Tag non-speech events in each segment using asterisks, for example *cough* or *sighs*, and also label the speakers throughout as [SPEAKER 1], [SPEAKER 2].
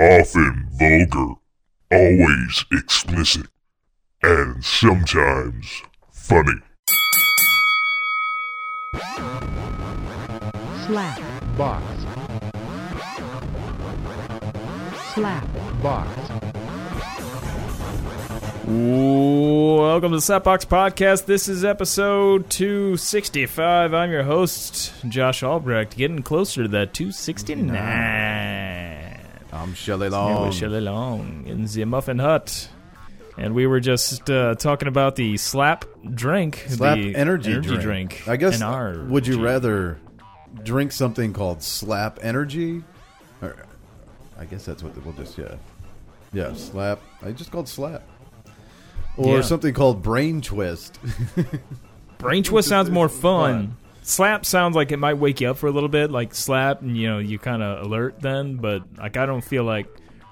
[SPEAKER 1] often vulgar, always explicit, and sometimes funny.
[SPEAKER 2] slap,
[SPEAKER 3] box,
[SPEAKER 2] slap,
[SPEAKER 3] box,
[SPEAKER 4] Welcome to the Slapbox Podcast. This is episode 265. I'm your host, Josh Albrecht, getting closer to that 269.
[SPEAKER 3] I'm Shelley Long.
[SPEAKER 4] with Shelley Long in the Muffin Hut. And we were just uh, talking about the slap drink,
[SPEAKER 3] Slap
[SPEAKER 4] the
[SPEAKER 3] energy,
[SPEAKER 4] drink.
[SPEAKER 3] drink. I guess.
[SPEAKER 4] our
[SPEAKER 3] would you rather drink something called Slap Energy? Or, I guess that's what we'll just yeah, yeah. Slap. I just called Slap. Or
[SPEAKER 4] Yeah.
[SPEAKER 3] something called Brain Twist. *laughs*
[SPEAKER 4] Brain twist sounds more fun.
[SPEAKER 3] fun.
[SPEAKER 4] Slap sounds like it might wake you up for a little bit, like slap, and you know you kind of alert then. But like I don't feel like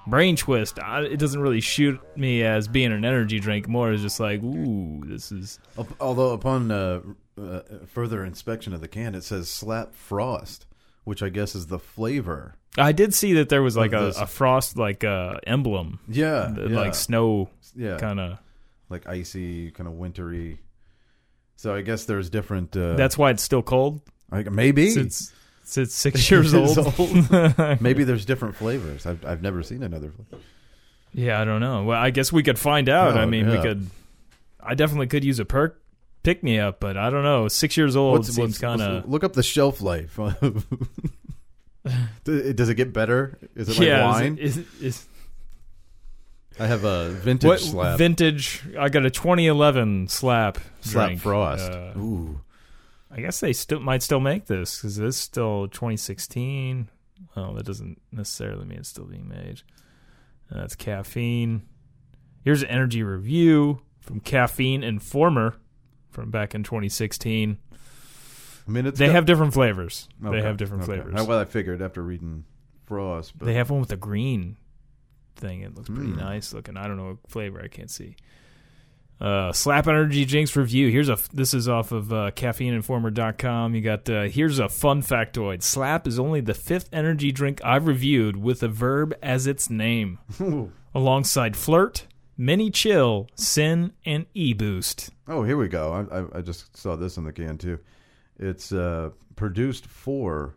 [SPEAKER 4] brain twist. I, it doesn't really shoot me as being an energy drink. More as just like, ooh, this is
[SPEAKER 3] Although upon uh, uh, further inspection of the can, it says Slap Frost, which I guess is the flavor.
[SPEAKER 4] I did see that there was like a, a frost like uh, emblem,
[SPEAKER 3] Yeah,
[SPEAKER 4] the-
[SPEAKER 3] yeah.
[SPEAKER 4] like snow
[SPEAKER 3] yeah,
[SPEAKER 4] kind of.
[SPEAKER 3] like icy, kind of wintry. So I guess there's different. Uh,
[SPEAKER 4] That's why it's still cold.
[SPEAKER 3] like, maybe
[SPEAKER 4] Since since six *laughs* years
[SPEAKER 3] Years
[SPEAKER 4] old. *laughs*
[SPEAKER 3] maybe there's different flavors. I've I've never seen another. flavor.
[SPEAKER 4] Yeah, I don't know. Well, I guess we could find out.
[SPEAKER 3] Oh,
[SPEAKER 4] I mean, we could. I definitely could use a perk pick me up, but I don't know. Six years old seems kind of.
[SPEAKER 3] look up the shelf life. Does *laughs* does it get better? Is it like
[SPEAKER 4] yeah,
[SPEAKER 3] wine?
[SPEAKER 4] Is, it- is, is,
[SPEAKER 3] I have a vintage
[SPEAKER 4] what
[SPEAKER 3] slap.
[SPEAKER 4] vintage? I got a 2011 slap.
[SPEAKER 3] slap
[SPEAKER 4] drink.
[SPEAKER 3] frost.
[SPEAKER 4] Uh,
[SPEAKER 3] Ooh,
[SPEAKER 4] I guess they still might still make this because this is still 2016. Well, that doesn't necessarily mean it's still being made. Uh, That's caffeine. Here's an energy review from Caffeine Informer from back in 2016.
[SPEAKER 3] I mean it's
[SPEAKER 4] They
[SPEAKER 3] got-
[SPEAKER 4] have different flavors.
[SPEAKER 3] Okay,
[SPEAKER 4] They have different
[SPEAKER 3] okay.
[SPEAKER 4] flavors.
[SPEAKER 3] Uh, Well, I figured after reading Frost, but
[SPEAKER 4] They have one with a green thing. It looks pretty
[SPEAKER 3] Hmm.
[SPEAKER 4] nice looking. I don't know what flavor. I can't see. Uh, Slap Energy Jinx review. Here's a. This is off of uh, caffeineinformer.com. You got. Uh, here's a fun factoid. Slap is only the fifth energy drink I've reviewed with a verb as its name, alongside flirt, mini chill, sin, and e boost.
[SPEAKER 3] Oh, here we go. I, I, I just saw this in the can too. It's uh, produced for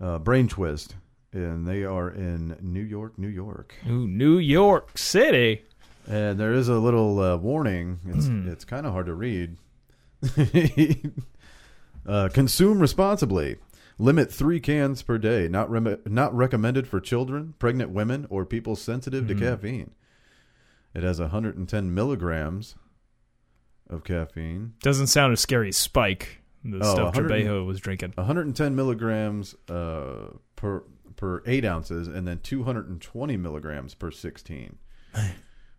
[SPEAKER 3] uh, Brain Twist, and they are in New York, New York.
[SPEAKER 4] Ooh, New York City.
[SPEAKER 3] And there is a little uh, warning. It's
[SPEAKER 4] Hmm.
[SPEAKER 3] it's kind of hard to read. *laughs* uh, consume responsibly. Limit three cans per day. Not rem- not recommended for children, pregnant women, or people sensitive to
[SPEAKER 4] Hmm.
[SPEAKER 3] caffeine. It has 110 milligrams of caffeine.
[SPEAKER 4] Doesn't sound as scary as Spike. The
[SPEAKER 3] Oh,
[SPEAKER 4] stuff
[SPEAKER 3] 100
[SPEAKER 4] Trebejo was drinking.
[SPEAKER 3] 110 milligrams uh, per per eight ounces, and then 220 milligrams per 16.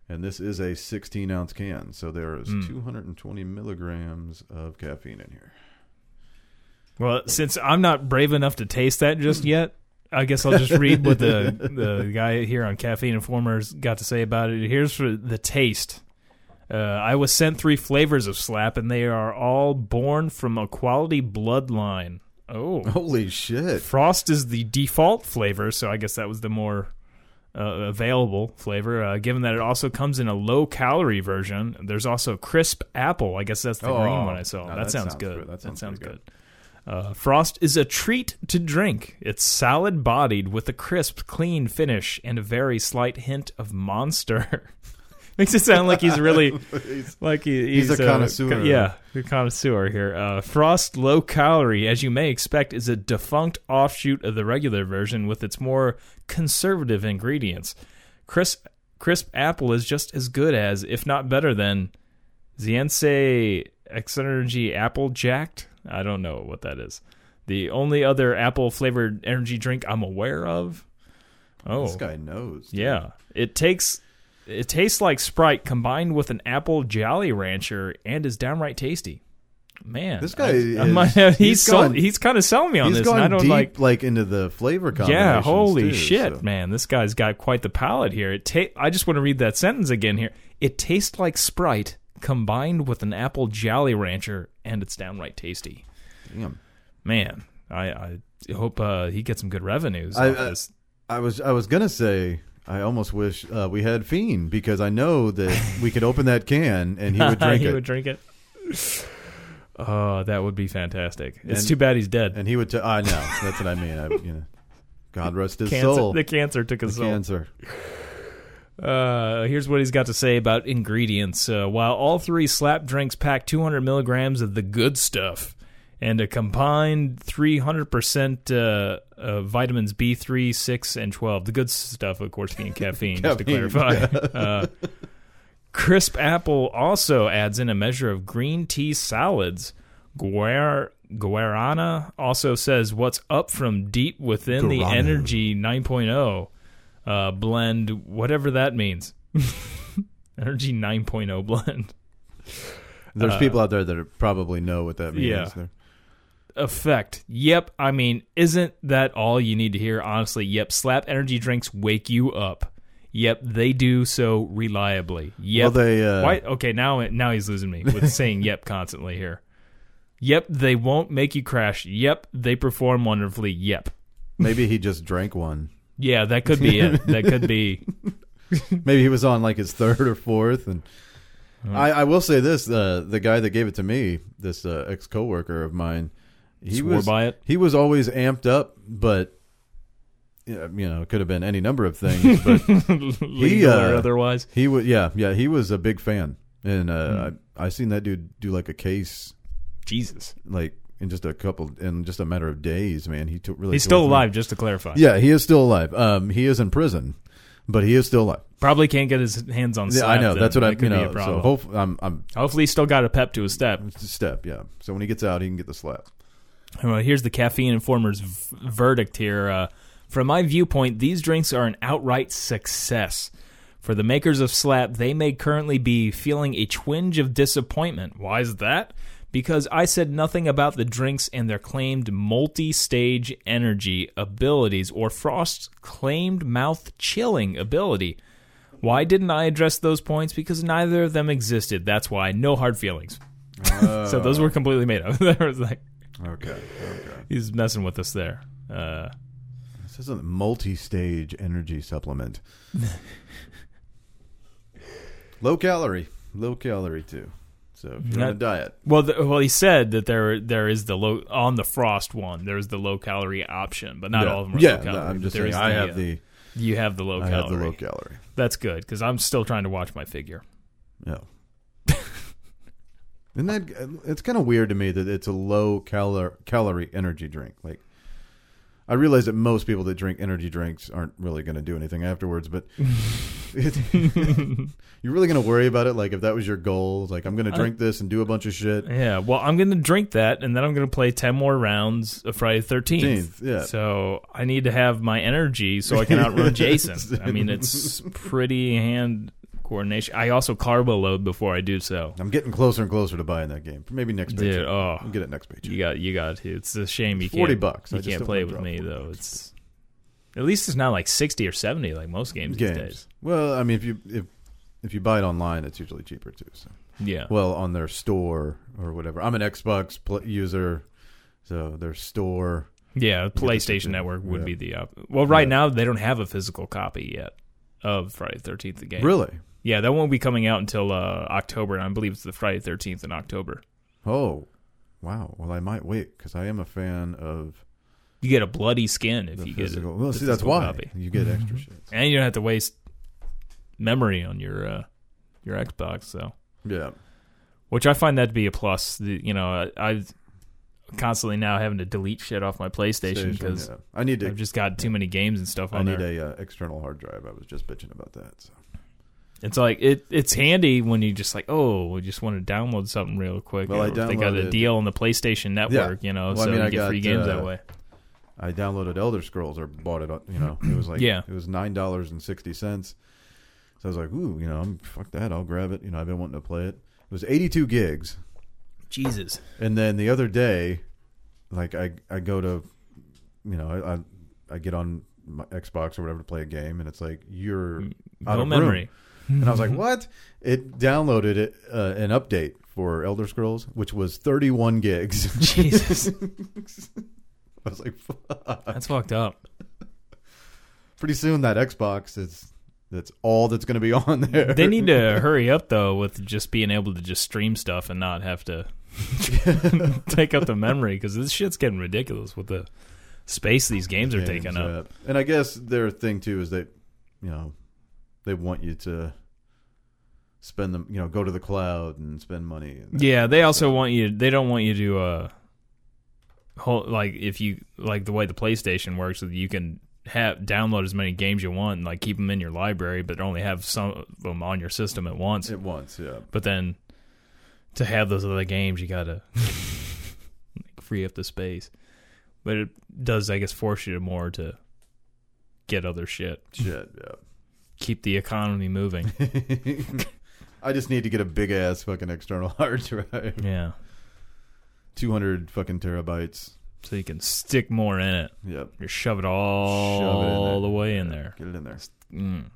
[SPEAKER 3] And this is a 16 ounce can, so there is
[SPEAKER 4] Mm.
[SPEAKER 3] 220 milligrams of caffeine in here.
[SPEAKER 4] Well, since I'm not brave enough to taste that just *laughs* yet, I guess I'll just read what the the guy here on Caffeine Informers got to say about it. Here's for the taste. Uh, I was sent three flavors of slap, and they are all born from a quality bloodline. Oh,
[SPEAKER 3] Holy shit!
[SPEAKER 4] Frost is the default flavor, so I guess that was the more uh, available flavor. Uh, given that it also comes in a low calorie version, there's also crisp apple. I guess that's the
[SPEAKER 3] Oh,
[SPEAKER 4] green one I saw.
[SPEAKER 3] now
[SPEAKER 4] that,
[SPEAKER 3] that
[SPEAKER 4] sounds,
[SPEAKER 3] sounds
[SPEAKER 4] good.
[SPEAKER 3] good.
[SPEAKER 4] That
[SPEAKER 3] That
[SPEAKER 4] sounds,
[SPEAKER 3] sounds
[SPEAKER 4] good. Uh, Frost is a treat to drink. It's solid bodied with a crisp, clean finish and a very slight hint of monster. *laughs* *laughs* Makes it sound like he's really *laughs* like he, he's,
[SPEAKER 3] He's a
[SPEAKER 4] uh,
[SPEAKER 3] connoisseur.
[SPEAKER 4] co- yeah, a connoisseur here. Uh, Frost low calorie, as you may expect, is a defunct offshoot of the regular version with its more conservative ingredients. Crisp, crisp apple is just as good as, if not better than, Xyience X Energy Apple Jacked. I don't know what that is. The only other apple flavored energy drink I'm aware of. Oh,
[SPEAKER 3] This guy knows. dude.
[SPEAKER 4] yeah, it takes it tastes like Sprite combined with an apple Jolly Rancher and is downright tasty. Man,
[SPEAKER 3] This guy
[SPEAKER 4] I, I
[SPEAKER 3] is-
[SPEAKER 4] might have- *laughs* he's
[SPEAKER 3] he's
[SPEAKER 4] sold-
[SPEAKER 3] gone-
[SPEAKER 4] he's kind of selling me on
[SPEAKER 3] He's
[SPEAKER 4] this. I don't
[SPEAKER 3] deep,
[SPEAKER 4] like.
[SPEAKER 3] like, into the flavor
[SPEAKER 4] Yeah, holy
[SPEAKER 3] too,
[SPEAKER 4] shit,
[SPEAKER 3] so-
[SPEAKER 4] man! This guy's got quite the palate here. It ta- I just want to read that sentence again here. It tastes like Sprite combined with an apple Jolly Rancher, and it's downright tasty.
[SPEAKER 3] Damn.
[SPEAKER 4] Man, I, I hope uh, he gets some good revenues
[SPEAKER 3] I-
[SPEAKER 4] off
[SPEAKER 3] I-
[SPEAKER 4] this.
[SPEAKER 3] I was I was gonna say I almost wish uh, we had Fiend because I know that we could open that can and he would *laughs* drink
[SPEAKER 4] he
[SPEAKER 3] it,
[SPEAKER 4] would drink it. Oh, that would be fantastic. It's
[SPEAKER 3] And-
[SPEAKER 4] too bad he's dead.
[SPEAKER 3] and he would. T- I know that's what I mean. I, you know, God rest his
[SPEAKER 4] cancer,
[SPEAKER 3] soul.
[SPEAKER 4] the cancer took his
[SPEAKER 3] The
[SPEAKER 4] soul.
[SPEAKER 3] cancer.
[SPEAKER 4] Uh, here's what he's got to say about ingredients. Uh, while all three slap drinks pack 200 milligrams of the good stuff and a combined 300% uh, uh, vitamins B3, 6, and 12. The good stuff, of course, being caffeine, just to clarify. *laughs* Uh, Crisp Apple also adds in a measure of green tea salads. Guar- Guarana also says what's up from deep within the Energy 9.0 uh, blend, whatever that means. *laughs* Energy 9.0 blend.
[SPEAKER 3] There's
[SPEAKER 4] Uh,
[SPEAKER 3] people out there that probably know what that means.
[SPEAKER 4] Yeah.
[SPEAKER 3] They're-
[SPEAKER 4] Effect. Yep. I mean, isn't that all you need to hear? Honestly, yep. Slap energy drinks wake you up. Yep, they do so reliably. Yep.
[SPEAKER 3] Well, they. Uh,
[SPEAKER 4] Why? Okay, now now he's losing me with *laughs* saying "yep" constantly here. Yep, they won't make you crash. Yep, they perform wonderfully. Yep.
[SPEAKER 3] Maybe he just drank one.
[SPEAKER 4] Yeah, that could be it. That could be. *laughs*
[SPEAKER 3] Maybe he was on like his third or fourth, and
[SPEAKER 4] Hmm.
[SPEAKER 3] I, I will say this: uh, the guy that gave it to me, this uh, ex coworker of mine, he
[SPEAKER 4] Swore
[SPEAKER 3] was
[SPEAKER 4] by it.
[SPEAKER 3] he was always amped up, but you know, it could have been any number of things. But *laughs*
[SPEAKER 4] or
[SPEAKER 3] uh,
[SPEAKER 4] otherwise.
[SPEAKER 3] he was, yeah, yeah, he was a big fan, and uh,
[SPEAKER 4] Hmm.
[SPEAKER 3] I I seen that dude do like a case,
[SPEAKER 4] Jesus.
[SPEAKER 3] like in just a couple, in just a matter of days. Man, he took really.
[SPEAKER 4] He's still alive, just to clarify.
[SPEAKER 3] Yeah, he is still alive. Um, he is in prison, but he is still alive.
[SPEAKER 4] Probably can't get his hands on
[SPEAKER 3] Yeah. I know.
[SPEAKER 4] then.
[SPEAKER 3] That's what I
[SPEAKER 4] That
[SPEAKER 3] you know. So hopefully, I'm I'm
[SPEAKER 4] Hopefully, he's still got a pep to his step.
[SPEAKER 3] step. Yeah. So when he gets out, he can get the slap.
[SPEAKER 4] Well, here's the caffeine informer's v- verdict here. Uh, from my viewpoint, these drinks are an outright success. For the makers of Slap, they may currently be feeling a twinge of disappointment. Why is that? Because I said nothing about the drinks and their claimed multi stage energy abilities or Frost's claimed mouth chilling ability. Why didn't I address those points? Because neither of them existed. That's why. No hard feelings. *laughs* so those were completely made up. *laughs* There was like,
[SPEAKER 3] Okay. Okay.
[SPEAKER 4] he's messing with us there. Uh,
[SPEAKER 3] This isn't multi-stage energy supplement. *laughs* low calorie, low calorie too. So if you're on a diet,
[SPEAKER 4] well, the, well, he said that there there is the low on the frost one. There's the low calorie option, but not
[SPEAKER 3] yeah,
[SPEAKER 4] all of them are
[SPEAKER 3] yeah.
[SPEAKER 4] low
[SPEAKER 3] no,
[SPEAKER 4] calorie.
[SPEAKER 3] I'm
[SPEAKER 4] but
[SPEAKER 3] just
[SPEAKER 4] there
[SPEAKER 3] saying.
[SPEAKER 4] is
[SPEAKER 3] I have
[SPEAKER 4] uh,
[SPEAKER 3] the
[SPEAKER 4] you have the low
[SPEAKER 3] I have
[SPEAKER 4] calorie.
[SPEAKER 3] the low calorie.
[SPEAKER 4] That's good because I'm still trying to watch my figure.
[SPEAKER 3] Yeah. Isn't that? It's kind of weird to me that it's a low calor- calorie energy drink. Like, I realize that most people that drink energy drinks aren't really going to do anything afterwards, but *laughs* it, *laughs* you're really going to worry about it. Like, if that was your goal, like I'm going to drink this and do a bunch of shit.
[SPEAKER 4] Yeah, well, I'm going to drink that, and then I'm going to play ten more rounds of Friday the Thirteenth.
[SPEAKER 3] 13th, yeah.
[SPEAKER 4] So I need to have my energy so I can outrun *laughs* Jason. I mean, it's pretty hand coordination. I also carbo load before I do so.
[SPEAKER 3] I'm getting closer and closer to buying that game. Maybe next paycheck.
[SPEAKER 4] Dude, oh,
[SPEAKER 3] I'll get it next paycheck.
[SPEAKER 4] You got you got to. It's a shame you
[SPEAKER 3] 40
[SPEAKER 4] can't.
[SPEAKER 3] bucks.
[SPEAKER 4] You
[SPEAKER 3] just
[SPEAKER 4] can't play with me though.
[SPEAKER 3] bucks.
[SPEAKER 4] It's at least it's not like sixty or seventy like most games, these
[SPEAKER 3] Games.
[SPEAKER 4] days.
[SPEAKER 3] Well, I mean, if you if if you buy it online, it's usually cheaper too. So.
[SPEAKER 4] Yeah.
[SPEAKER 3] well on their store or whatever. I'm an Xbox pl- user, so their store.
[SPEAKER 4] yeah. PlayStation. Network would
[SPEAKER 3] Yeah.
[SPEAKER 4] be the op- well. Right
[SPEAKER 3] Yeah.
[SPEAKER 4] now they don't have a physical copy yet of Friday Thirteenth the game.
[SPEAKER 3] Really?
[SPEAKER 4] Yeah, that won't be coming out until uh, October, and I believe it's the Friday Thirteenth in October.
[SPEAKER 3] Oh, wow. Well, I might wait because I am a fan of
[SPEAKER 4] You get a bloody skin if you get it.
[SPEAKER 3] physical. Well, see, that's why
[SPEAKER 4] copy.
[SPEAKER 3] you get extra shit.
[SPEAKER 4] and you don't have to waste memory on your uh, your Xbox. So.
[SPEAKER 3] Yeah,
[SPEAKER 4] which I find that to be a plus. The, you know, I, I've constantly now having to delete shit off my PlayStation because
[SPEAKER 3] yeah. I need to.
[SPEAKER 4] I've just got too many games and stuff on.
[SPEAKER 3] I need
[SPEAKER 4] there.
[SPEAKER 3] a uh, external hard drive. I was just bitching about that. So.
[SPEAKER 4] It's like it. It's handy when you just like, oh, we just want to download something real quick.
[SPEAKER 3] Well, I
[SPEAKER 4] they got a deal on the PlayStation Network, you know,
[SPEAKER 3] Well, I
[SPEAKER 4] so
[SPEAKER 3] mean,
[SPEAKER 4] you
[SPEAKER 3] I
[SPEAKER 4] get free
[SPEAKER 3] got,
[SPEAKER 4] games
[SPEAKER 3] uh,
[SPEAKER 4] that way.
[SPEAKER 3] I downloaded Elder Scrolls or bought it. on- You know, it was like
[SPEAKER 4] Yeah.
[SPEAKER 3] it was nine dollars and sixty cents. So I was like, ooh, you know, I'm fuck that. I'll grab it. You know, I've been wanting to play it. It was eighty two gigs.
[SPEAKER 4] Jesus,
[SPEAKER 3] And then the other day, like I I go to, you know, I I, I get on my Xbox or whatever to play a game, and it's like you're out
[SPEAKER 4] no
[SPEAKER 3] of
[SPEAKER 4] memory.
[SPEAKER 3] room. And I was like, what? It downloaded it uh, an update for Elder Scrolls, which was 31 gigs. *laughs*
[SPEAKER 4] Jesus, *laughs*
[SPEAKER 3] I was like, fuck.
[SPEAKER 4] that's fucked up.
[SPEAKER 3] pretty soon that Xbox is that's all that's going to be *laughs* on there.
[SPEAKER 4] They need to hurry up though with just being able to just stream stuff and not have to take up the memory because this shit's getting ridiculous with the space these games are taking up.
[SPEAKER 3] yeah. And I guess their thing too is that you know, they want you to spend them, you know, go to the cloud and spend money. And
[SPEAKER 4] Yeah, they also want you. They don't want you to uh, hold like if you like the way the PlayStation works, that you can have download as many games you want and like keep them in your library, but only have some of them on your system at once.
[SPEAKER 3] At once, yeah.
[SPEAKER 4] But then to have those other games, you gotta *laughs* like, free up the space. But it does, I guess, force you to more to get other shit,
[SPEAKER 3] Shit,
[SPEAKER 4] keep the economy moving. *laughs*
[SPEAKER 3] I just need to get a big ass fucking external *laughs* hard drive.
[SPEAKER 4] yeah,
[SPEAKER 3] 200 fucking terabytes.
[SPEAKER 4] so you can stick more in it.
[SPEAKER 3] Yep.
[SPEAKER 4] You shove it all
[SPEAKER 3] Shove it there.
[SPEAKER 4] the way in there.
[SPEAKER 3] Get it in there.
[SPEAKER 4] Mm.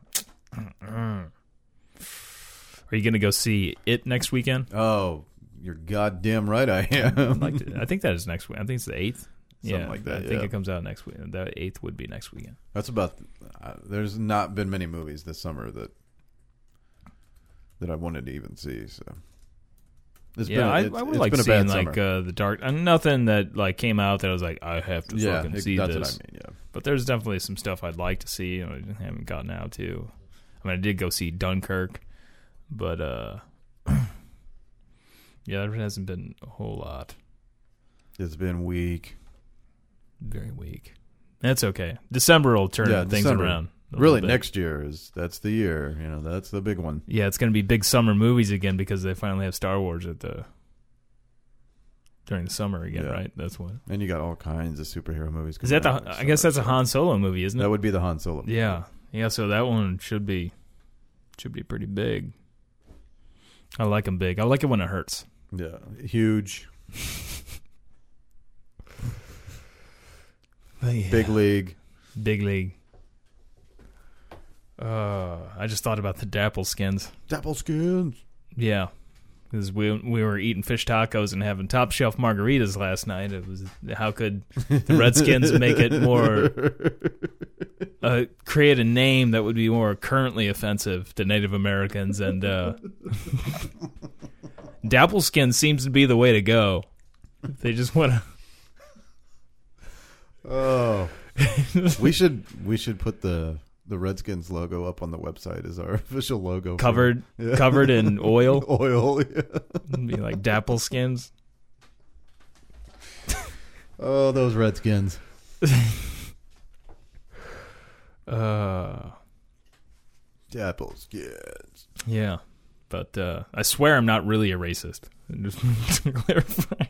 [SPEAKER 4] Are you gonna go see it next weekend?
[SPEAKER 3] Oh, you're goddamn right I am.
[SPEAKER 4] I think that is next week. I think it's the eighth.
[SPEAKER 3] Something
[SPEAKER 4] yeah,
[SPEAKER 3] like that,
[SPEAKER 4] I think
[SPEAKER 3] yeah.
[SPEAKER 4] it comes out next week. The eighth would be next weekend.
[SPEAKER 3] That's about. Uh, there's not been many movies this summer that that I wanted to even see. So it's
[SPEAKER 4] yeah,
[SPEAKER 3] been.
[SPEAKER 4] I,
[SPEAKER 3] it's-
[SPEAKER 4] I would
[SPEAKER 3] it's
[SPEAKER 4] like
[SPEAKER 3] been
[SPEAKER 4] seeing like uh, the dark. And nothing that like came out that I was like, I have to
[SPEAKER 3] yeah,
[SPEAKER 4] fucking
[SPEAKER 3] it-
[SPEAKER 4] see
[SPEAKER 3] that's
[SPEAKER 4] this.
[SPEAKER 3] what I mean. Yeah,
[SPEAKER 4] But there's definitely some stuff I'd like to see. and I haven't gotten out to. I mean, I did go see Dunkirk, but uh, *clears throat* yeah, there hasn't been a whole lot.
[SPEAKER 3] it's been weak.
[SPEAKER 4] Very weak. That's okay. December will turn
[SPEAKER 3] Yeah,
[SPEAKER 4] things
[SPEAKER 3] December.
[SPEAKER 4] around.
[SPEAKER 3] Really,
[SPEAKER 4] bit.
[SPEAKER 3] next year is that's the year. You know, that's the big one.
[SPEAKER 4] Yeah, it's going to be big summer movies again because they finally have Star Wars at the during the summer again,
[SPEAKER 3] Yeah.
[SPEAKER 4] right? That's what.
[SPEAKER 3] And you got all kinds of superhero movies.
[SPEAKER 4] Is that the? I guess that's a Han Solo movie, isn't it?
[SPEAKER 3] That would be the Han Solo. movie.
[SPEAKER 4] Yeah, yeah. So that one should be should be pretty big. I like them big. I like it when it hurts.
[SPEAKER 3] yeah, huge, *laughs* big league.
[SPEAKER 4] big league. Uh, I just thought about the dapple skins.
[SPEAKER 3] Dapple skins.
[SPEAKER 4] Yeah, because we we were eating fish tacos and having top shelf margaritas last night. It was how could the Redskins make it more *laughs* uh, create a name that would be more currently offensive to Native Americans and uh, *laughs* dapple skin seems to be the way to go. They just want to.
[SPEAKER 3] Oh, *laughs* we should we should put the the Redskins logo up on the website as our *laughs* official logo.
[SPEAKER 4] Covered,
[SPEAKER 3] Yeah.
[SPEAKER 4] covered in *laughs* oil,
[SPEAKER 3] oil. yeah.
[SPEAKER 4] be like dapple skins.
[SPEAKER 3] Oh, those Redskins.
[SPEAKER 4] Uh,
[SPEAKER 3] Dapple skins.
[SPEAKER 4] Yeah, but uh, I swear I'm not really a racist. Just to clarify.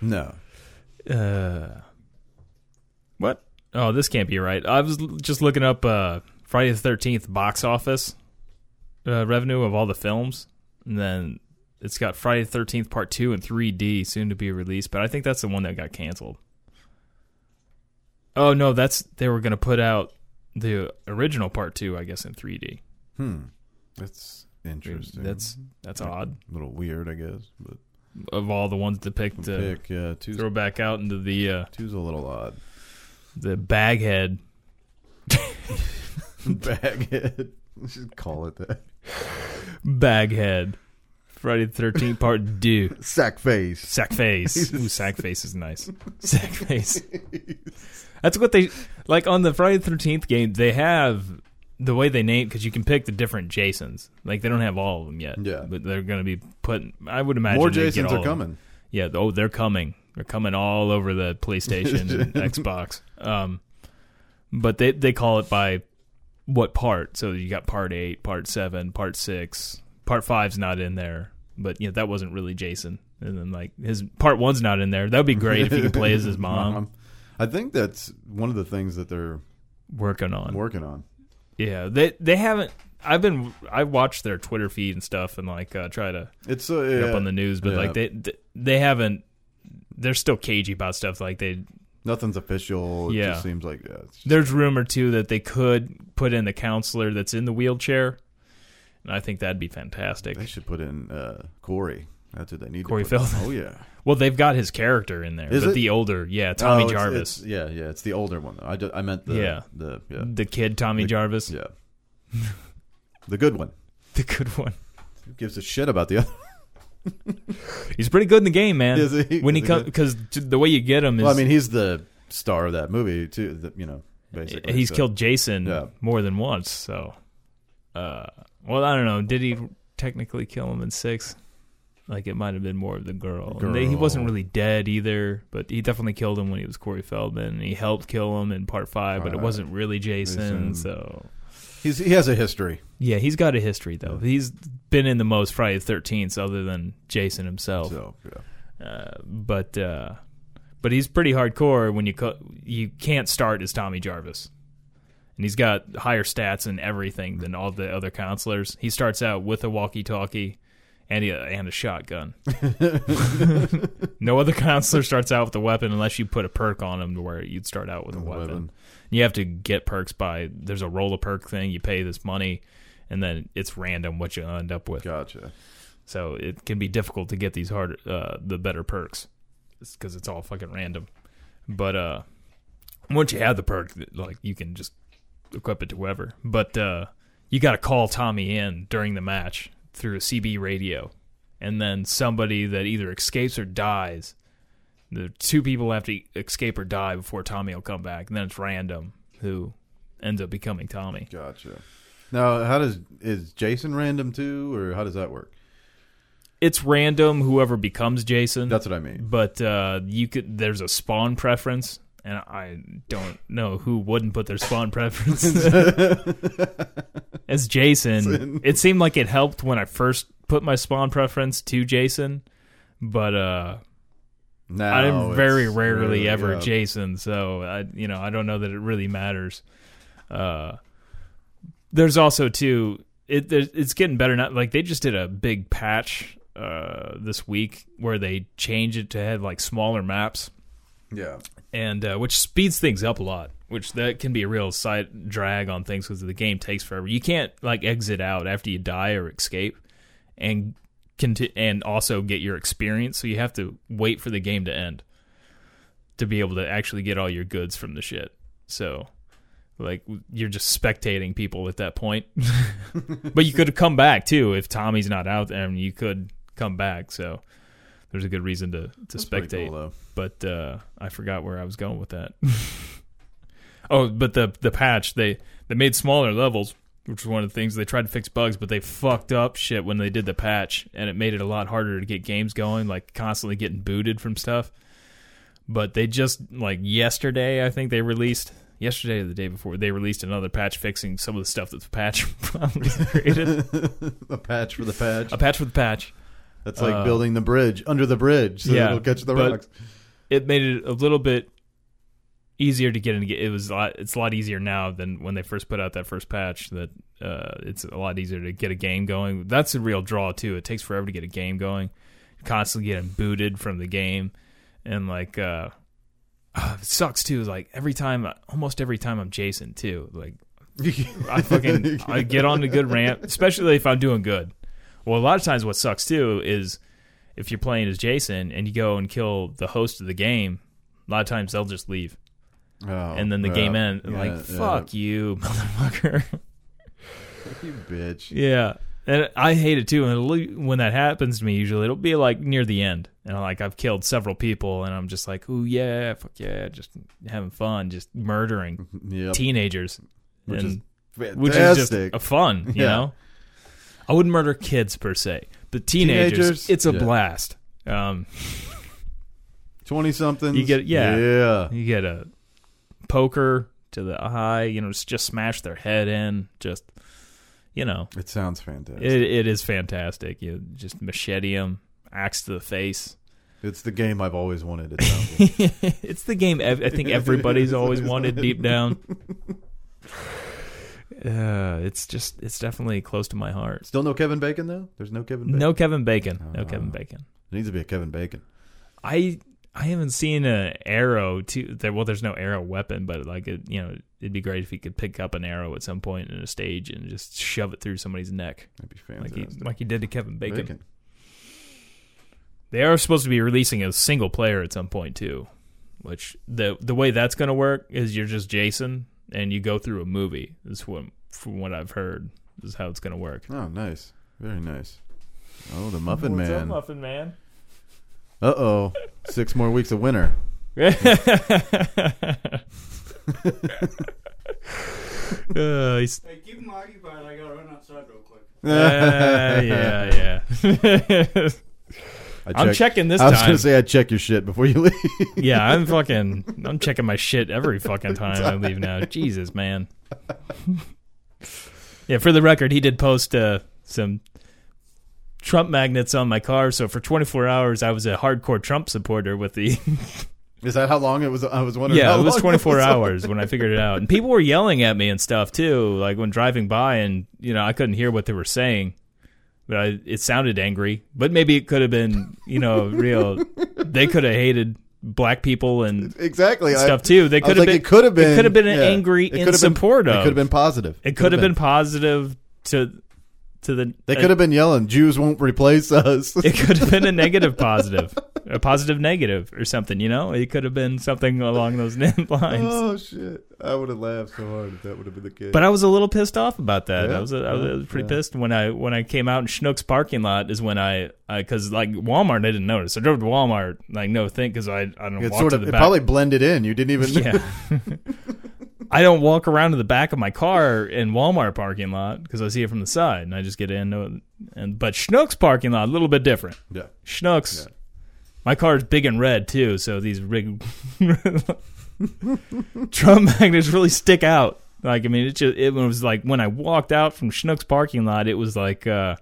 [SPEAKER 3] No.
[SPEAKER 4] Uh? Oh, this can't be right. I was just looking up uh, Friday the Thirteenth box office uh, revenue of all the films, and then it's got Friday the Thirteenth Part Two and 3D soon to be released. But I think that's the one that got canceled. Oh no, that's they were going to put out the original Part Two, I guess, in 3D.
[SPEAKER 3] Hmm. That's interesting.
[SPEAKER 4] That's that's odd.
[SPEAKER 3] a little weird, I guess. But
[SPEAKER 4] Of all the ones to pick to
[SPEAKER 3] pick, yeah, two's,
[SPEAKER 4] throw back out into the uh,
[SPEAKER 3] two's a little odd.
[SPEAKER 4] The baghead. *laughs*
[SPEAKER 3] Baghead. We should call it that.
[SPEAKER 4] Baghead. Friday the Thirteenth Part Two.
[SPEAKER 3] Sack face.
[SPEAKER 4] Sack face. *laughs* Ooh, sack face is nice. Sack face. That's what they like on the Friday the Thirteenth game. They have the way they name because you can pick the different Jasons. Like they don't have all of them yet.
[SPEAKER 3] Yeah.
[SPEAKER 4] but they're going to be putting. I would imagine
[SPEAKER 3] More Jasons are coming.
[SPEAKER 4] Yeah. Oh, they're coming. They're coming all over the PlayStation and *laughs* Xbox. Um, but they they call it by what part? So you got part eight, part seven, part six, part five's not in there. But yeah, that wasn't really Jason. And then like his part one's not in there. That would be great if he could play as his *laughs* mom.
[SPEAKER 3] I think that's one of the things that they're
[SPEAKER 4] Working on.
[SPEAKER 3] working on.
[SPEAKER 4] Yeah, they they haven't. I've been I watched their Twitter feed and stuff and like uh, try to
[SPEAKER 3] It's uh, yeah,
[SPEAKER 4] up on the news, but
[SPEAKER 3] yeah.
[SPEAKER 4] like they- they haven't. They're still cagey about stuff. Like they
[SPEAKER 3] nothing's official. It
[SPEAKER 4] Yeah.
[SPEAKER 3] just seems like yeah, just-
[SPEAKER 4] There's rumor too that they could put in the counselor that's in the wheelchair, and I think that'd be fantastic.
[SPEAKER 3] they should put in uh, Corey. That's what they need.
[SPEAKER 4] Corey. Feldman.
[SPEAKER 3] Oh yeah. *laughs*
[SPEAKER 4] Well, they've got his character in there,
[SPEAKER 3] Is
[SPEAKER 4] but
[SPEAKER 3] it?
[SPEAKER 4] the older, yeah, Tommy
[SPEAKER 3] Oh, it's-
[SPEAKER 4] Jarvis,
[SPEAKER 3] it's- yeah, yeah. It's the older one. Though. I, ju- I meant the
[SPEAKER 4] Yeah.
[SPEAKER 3] the yeah
[SPEAKER 4] the kid Tommy
[SPEAKER 3] The-
[SPEAKER 4] Jarvis,
[SPEAKER 3] yeah *laughs* the good one.
[SPEAKER 4] the good one.
[SPEAKER 3] Who gives a shit about the other?
[SPEAKER 4] He's pretty good in the game, man.
[SPEAKER 3] Is he?
[SPEAKER 4] When he
[SPEAKER 3] Is he
[SPEAKER 4] comes,
[SPEAKER 3] good?
[SPEAKER 4] because the way you get him is,
[SPEAKER 3] Well, I mean, he's the star of that movie too. The, you know, basically,
[SPEAKER 4] he's
[SPEAKER 3] so-
[SPEAKER 4] killed Jason
[SPEAKER 3] Yeah.
[SPEAKER 4] more than once. So, uh, well, I don't know. Did he technically kill him in six? Like it might have been more of the girl. And they- he wasn't
[SPEAKER 3] Girl.
[SPEAKER 4] really dead either, but he definitely killed him when he was Corey Feldman. And he helped kill him in part five, but it wasn't really Jason.
[SPEAKER 3] Jason.
[SPEAKER 4] So
[SPEAKER 3] He's he has a history.
[SPEAKER 4] yeah, he's got a history though. He's been in the most Friday the Thirteenth, other than Jason himself.
[SPEAKER 3] So yeah.
[SPEAKER 4] Uh, but uh, but he's pretty hardcore when you co- you can't start as Tommy Jarvis, and he's got higher stats and everything than all the other counselors. He starts out with a walkie-talkie and a, and a shotgun. *laughs* no other counselor starts out with a weapon unless you put a perk on him to where you'd start out with a weapon.
[SPEAKER 3] Weapon.
[SPEAKER 4] You have to get perks by there's a roll a perk thing. You pay this money, and then it's random what you end up with.
[SPEAKER 3] Gotcha.
[SPEAKER 4] So it can be difficult to get these hard, uh, the better perks, because it's all fucking random. But uh, once you have the perk, like you can just equip it to whoever. But uh, you got to call Tommy in during the match through a CB radio, and then somebody that either escapes or dies. The two people have to escape or die before Tommy will come back, and then it's random who ends up becoming Tommy.
[SPEAKER 3] Gotcha. Now, how does is Jason random too, or how does that work?
[SPEAKER 4] It's random whoever becomes Jason.
[SPEAKER 3] That's what I mean.
[SPEAKER 4] but uh, you could there's a spawn preference and i don't know who wouldn't put their spawn *laughs* preference as jason it seemed like it helped when i first put my spawn preference to jason but uh
[SPEAKER 3] Now
[SPEAKER 4] i'm very rarely
[SPEAKER 3] really,
[SPEAKER 4] ever
[SPEAKER 3] yeah.
[SPEAKER 4] jason so i you know i don't know that it really matters uh there's also too it it's getting better now like they just did a big patch uh this week where they changed it to have like smaller maps
[SPEAKER 3] Yeah.
[SPEAKER 4] And uh, which speeds things up a lot. Which that can be a real side drag on things because the game takes forever. You can't like exit out after you die or escape, and conti- and also get your experience. So you have to wait for the game to end to be able to actually get all your goods from the shit. So like you're just spectating people at that point. *laughs* but you could come back too if Tommy's not out there, and you could come back. So there's a good reason to to
[SPEAKER 3] That's
[SPEAKER 4] spectate
[SPEAKER 3] cool,
[SPEAKER 4] but uh, I forgot where I was going with that. *laughs* oh, but the the patch they they made smaller levels, which was one of the things they tried to fix bugs, but they fucked up shit when they did the patch, and it made it a lot harder to get games going, like constantly getting booted from stuff. But they just like yesterday, I think they released yesterday or the day before they released another patch fixing some of the stuff that the patch *laughs* probably created. *laughs*
[SPEAKER 3] a patch for the patch.
[SPEAKER 4] a patch for the patch.
[SPEAKER 3] That's like
[SPEAKER 4] uh,
[SPEAKER 3] building the bridge under the bridge, so
[SPEAKER 4] yeah,
[SPEAKER 3] it'll catch the rocks.
[SPEAKER 4] it made it a little bit easier to get into. It was a lot. It's a lot easier now than when they first put out that first patch. That uh, it's a lot easier to get a game going. That's a real draw too. It takes forever to get a game going. Constantly getting booted from the game, and like uh, *sighs* it sucks too. Like every time, almost every time I'm Jason too. Like *laughs* I fucking I get on the good ramp, especially if I'm doing good. Well, a lot of times what sucks too is if you're playing as Jason and you go and kill the host of the game, a lot of times they'll just leave,
[SPEAKER 3] Oh,
[SPEAKER 4] and then the
[SPEAKER 3] yeah.
[SPEAKER 4] game ends.
[SPEAKER 3] Yeah,
[SPEAKER 4] like
[SPEAKER 3] yeah.
[SPEAKER 4] fuck you, *laughs* motherfucker.
[SPEAKER 3] Fuck you, bitch.
[SPEAKER 4] yeah, and I hate it too. And when that happens to me, usually it'll be like near the end, and like I've killed several people, and I'm just like, oh yeah, fuck yeah, just having fun, just murdering *laughs*
[SPEAKER 3] Yep.
[SPEAKER 4] teenagers,
[SPEAKER 3] Which
[SPEAKER 4] and,
[SPEAKER 3] is
[SPEAKER 4] which is just a fun, you
[SPEAKER 3] Yeah.
[SPEAKER 4] know. I wouldn't murder kids per se, but teenagers,
[SPEAKER 3] Teenagers?
[SPEAKER 4] it's a
[SPEAKER 3] Yeah.
[SPEAKER 4] blast. Um,
[SPEAKER 3] Twenty something.
[SPEAKER 4] You get- yeah.
[SPEAKER 3] yeah.
[SPEAKER 4] you get a poker to the eye, you know, just, just smash their head in, just you know,
[SPEAKER 3] It sounds fantastic.
[SPEAKER 4] it it is fantastic. You just machete them, axe to the face.
[SPEAKER 3] it's the game I've always wanted. It sounds *laughs* like.
[SPEAKER 4] it's the game ev- I think everybody's always wanted deep down. *laughs* Uh, it's just it's definitely close to my heart.
[SPEAKER 3] Still no Kevin Bacon though. There's no Kevin. Bacon?
[SPEAKER 4] No Kevin Bacon. No
[SPEAKER 3] Oh.
[SPEAKER 4] Kevin Bacon.
[SPEAKER 3] There needs to be a Kevin Bacon.
[SPEAKER 4] I I haven't seen an arrow to there. Well, there's no arrow weapon, but like it, you know, it'd be great if he could pick up an arrow at some point in a stage and just shove it through somebody's neck,
[SPEAKER 3] That'd be
[SPEAKER 4] like he like he did to Kevin Bacon. They are supposed to be releasing a single player at some point too, which the the way that's going to work is you're just Jason and you go through a movie. Is what from what I've heard is how it's going to work.
[SPEAKER 3] Oh, nice. Very nice. Oh, the Muffin Man.
[SPEAKER 4] Muffin Man?
[SPEAKER 3] Uh oh, six more weeks of winter.
[SPEAKER 4] Uh, *laughs* he's,
[SPEAKER 5] Hey, keep them occupied. I gotta run outside real quick.
[SPEAKER 4] uh, *laughs* yeah, yeah. *laughs*
[SPEAKER 3] I
[SPEAKER 4] I'm
[SPEAKER 3] check-
[SPEAKER 4] checking this
[SPEAKER 3] I was
[SPEAKER 4] time.
[SPEAKER 3] gonna say I'd check your shit before you *laughs* leave.
[SPEAKER 4] Yeah, I'm fucking. I'm checking my shit every fucking time I leave now. Jesus, man. *laughs* yeah, for the record, he did post uh, some Trump magnets on my car. So for 24 hours, I was a hardcore Trump supporter with the. *laughs*
[SPEAKER 3] Is that how long it was? I was wondering.
[SPEAKER 4] yeah, it was
[SPEAKER 3] long
[SPEAKER 4] 24
[SPEAKER 3] was.
[SPEAKER 4] hours when I figured it out, and people were yelling at me and stuff too. Like when driving by, and you know I couldn't hear what they were saying. But I, it sounded angry, but maybe it could have been, you know, *laughs* real. They could have hated black people and
[SPEAKER 3] Exactly. I-
[SPEAKER 4] stuff too. They could have
[SPEAKER 3] like,
[SPEAKER 4] been.
[SPEAKER 3] It could have been.
[SPEAKER 4] It could have been an
[SPEAKER 3] yeah.
[SPEAKER 4] angry
[SPEAKER 3] It
[SPEAKER 4] in
[SPEAKER 3] have been-
[SPEAKER 4] support
[SPEAKER 3] It
[SPEAKER 4] of.
[SPEAKER 3] could have been positive.
[SPEAKER 4] It could have been positive to to the.
[SPEAKER 3] They could have been yelling, "Jews won't replace us."
[SPEAKER 4] It could have been a negative positive, *laughs* a positive negative or something. You know, it could have been something along those *laughs* lines.
[SPEAKER 3] oh shit! I would have laughed so hard if that would have been the case.
[SPEAKER 4] But I was a little pissed off about that.
[SPEAKER 3] Yeah,
[SPEAKER 4] I was I was, I was pretty
[SPEAKER 3] yeah.
[SPEAKER 4] pissed when I when I came out in Schnuck's parking lot is when I because like Walmart I didn't notice. I drove to Walmart like no think because I I don't
[SPEAKER 3] it
[SPEAKER 4] walk
[SPEAKER 3] sort
[SPEAKER 4] to
[SPEAKER 3] of
[SPEAKER 4] the
[SPEAKER 3] it
[SPEAKER 4] back.
[SPEAKER 3] probably blended in. You didn't even. *laughs*
[SPEAKER 4] yeah. *laughs* I don't walk around to the back of my car in Walmart parking lot because I see it from the side and I just get in. And but Schnuck's parking lot a little bit different.
[SPEAKER 3] yeah.
[SPEAKER 4] Schnucks.
[SPEAKER 3] Yeah.
[SPEAKER 4] My car is big and red too, so these rig *laughs* Trump magnets really stick out. Like I mean, it just it was like when I walked out from Schnucks parking lot, it was like uh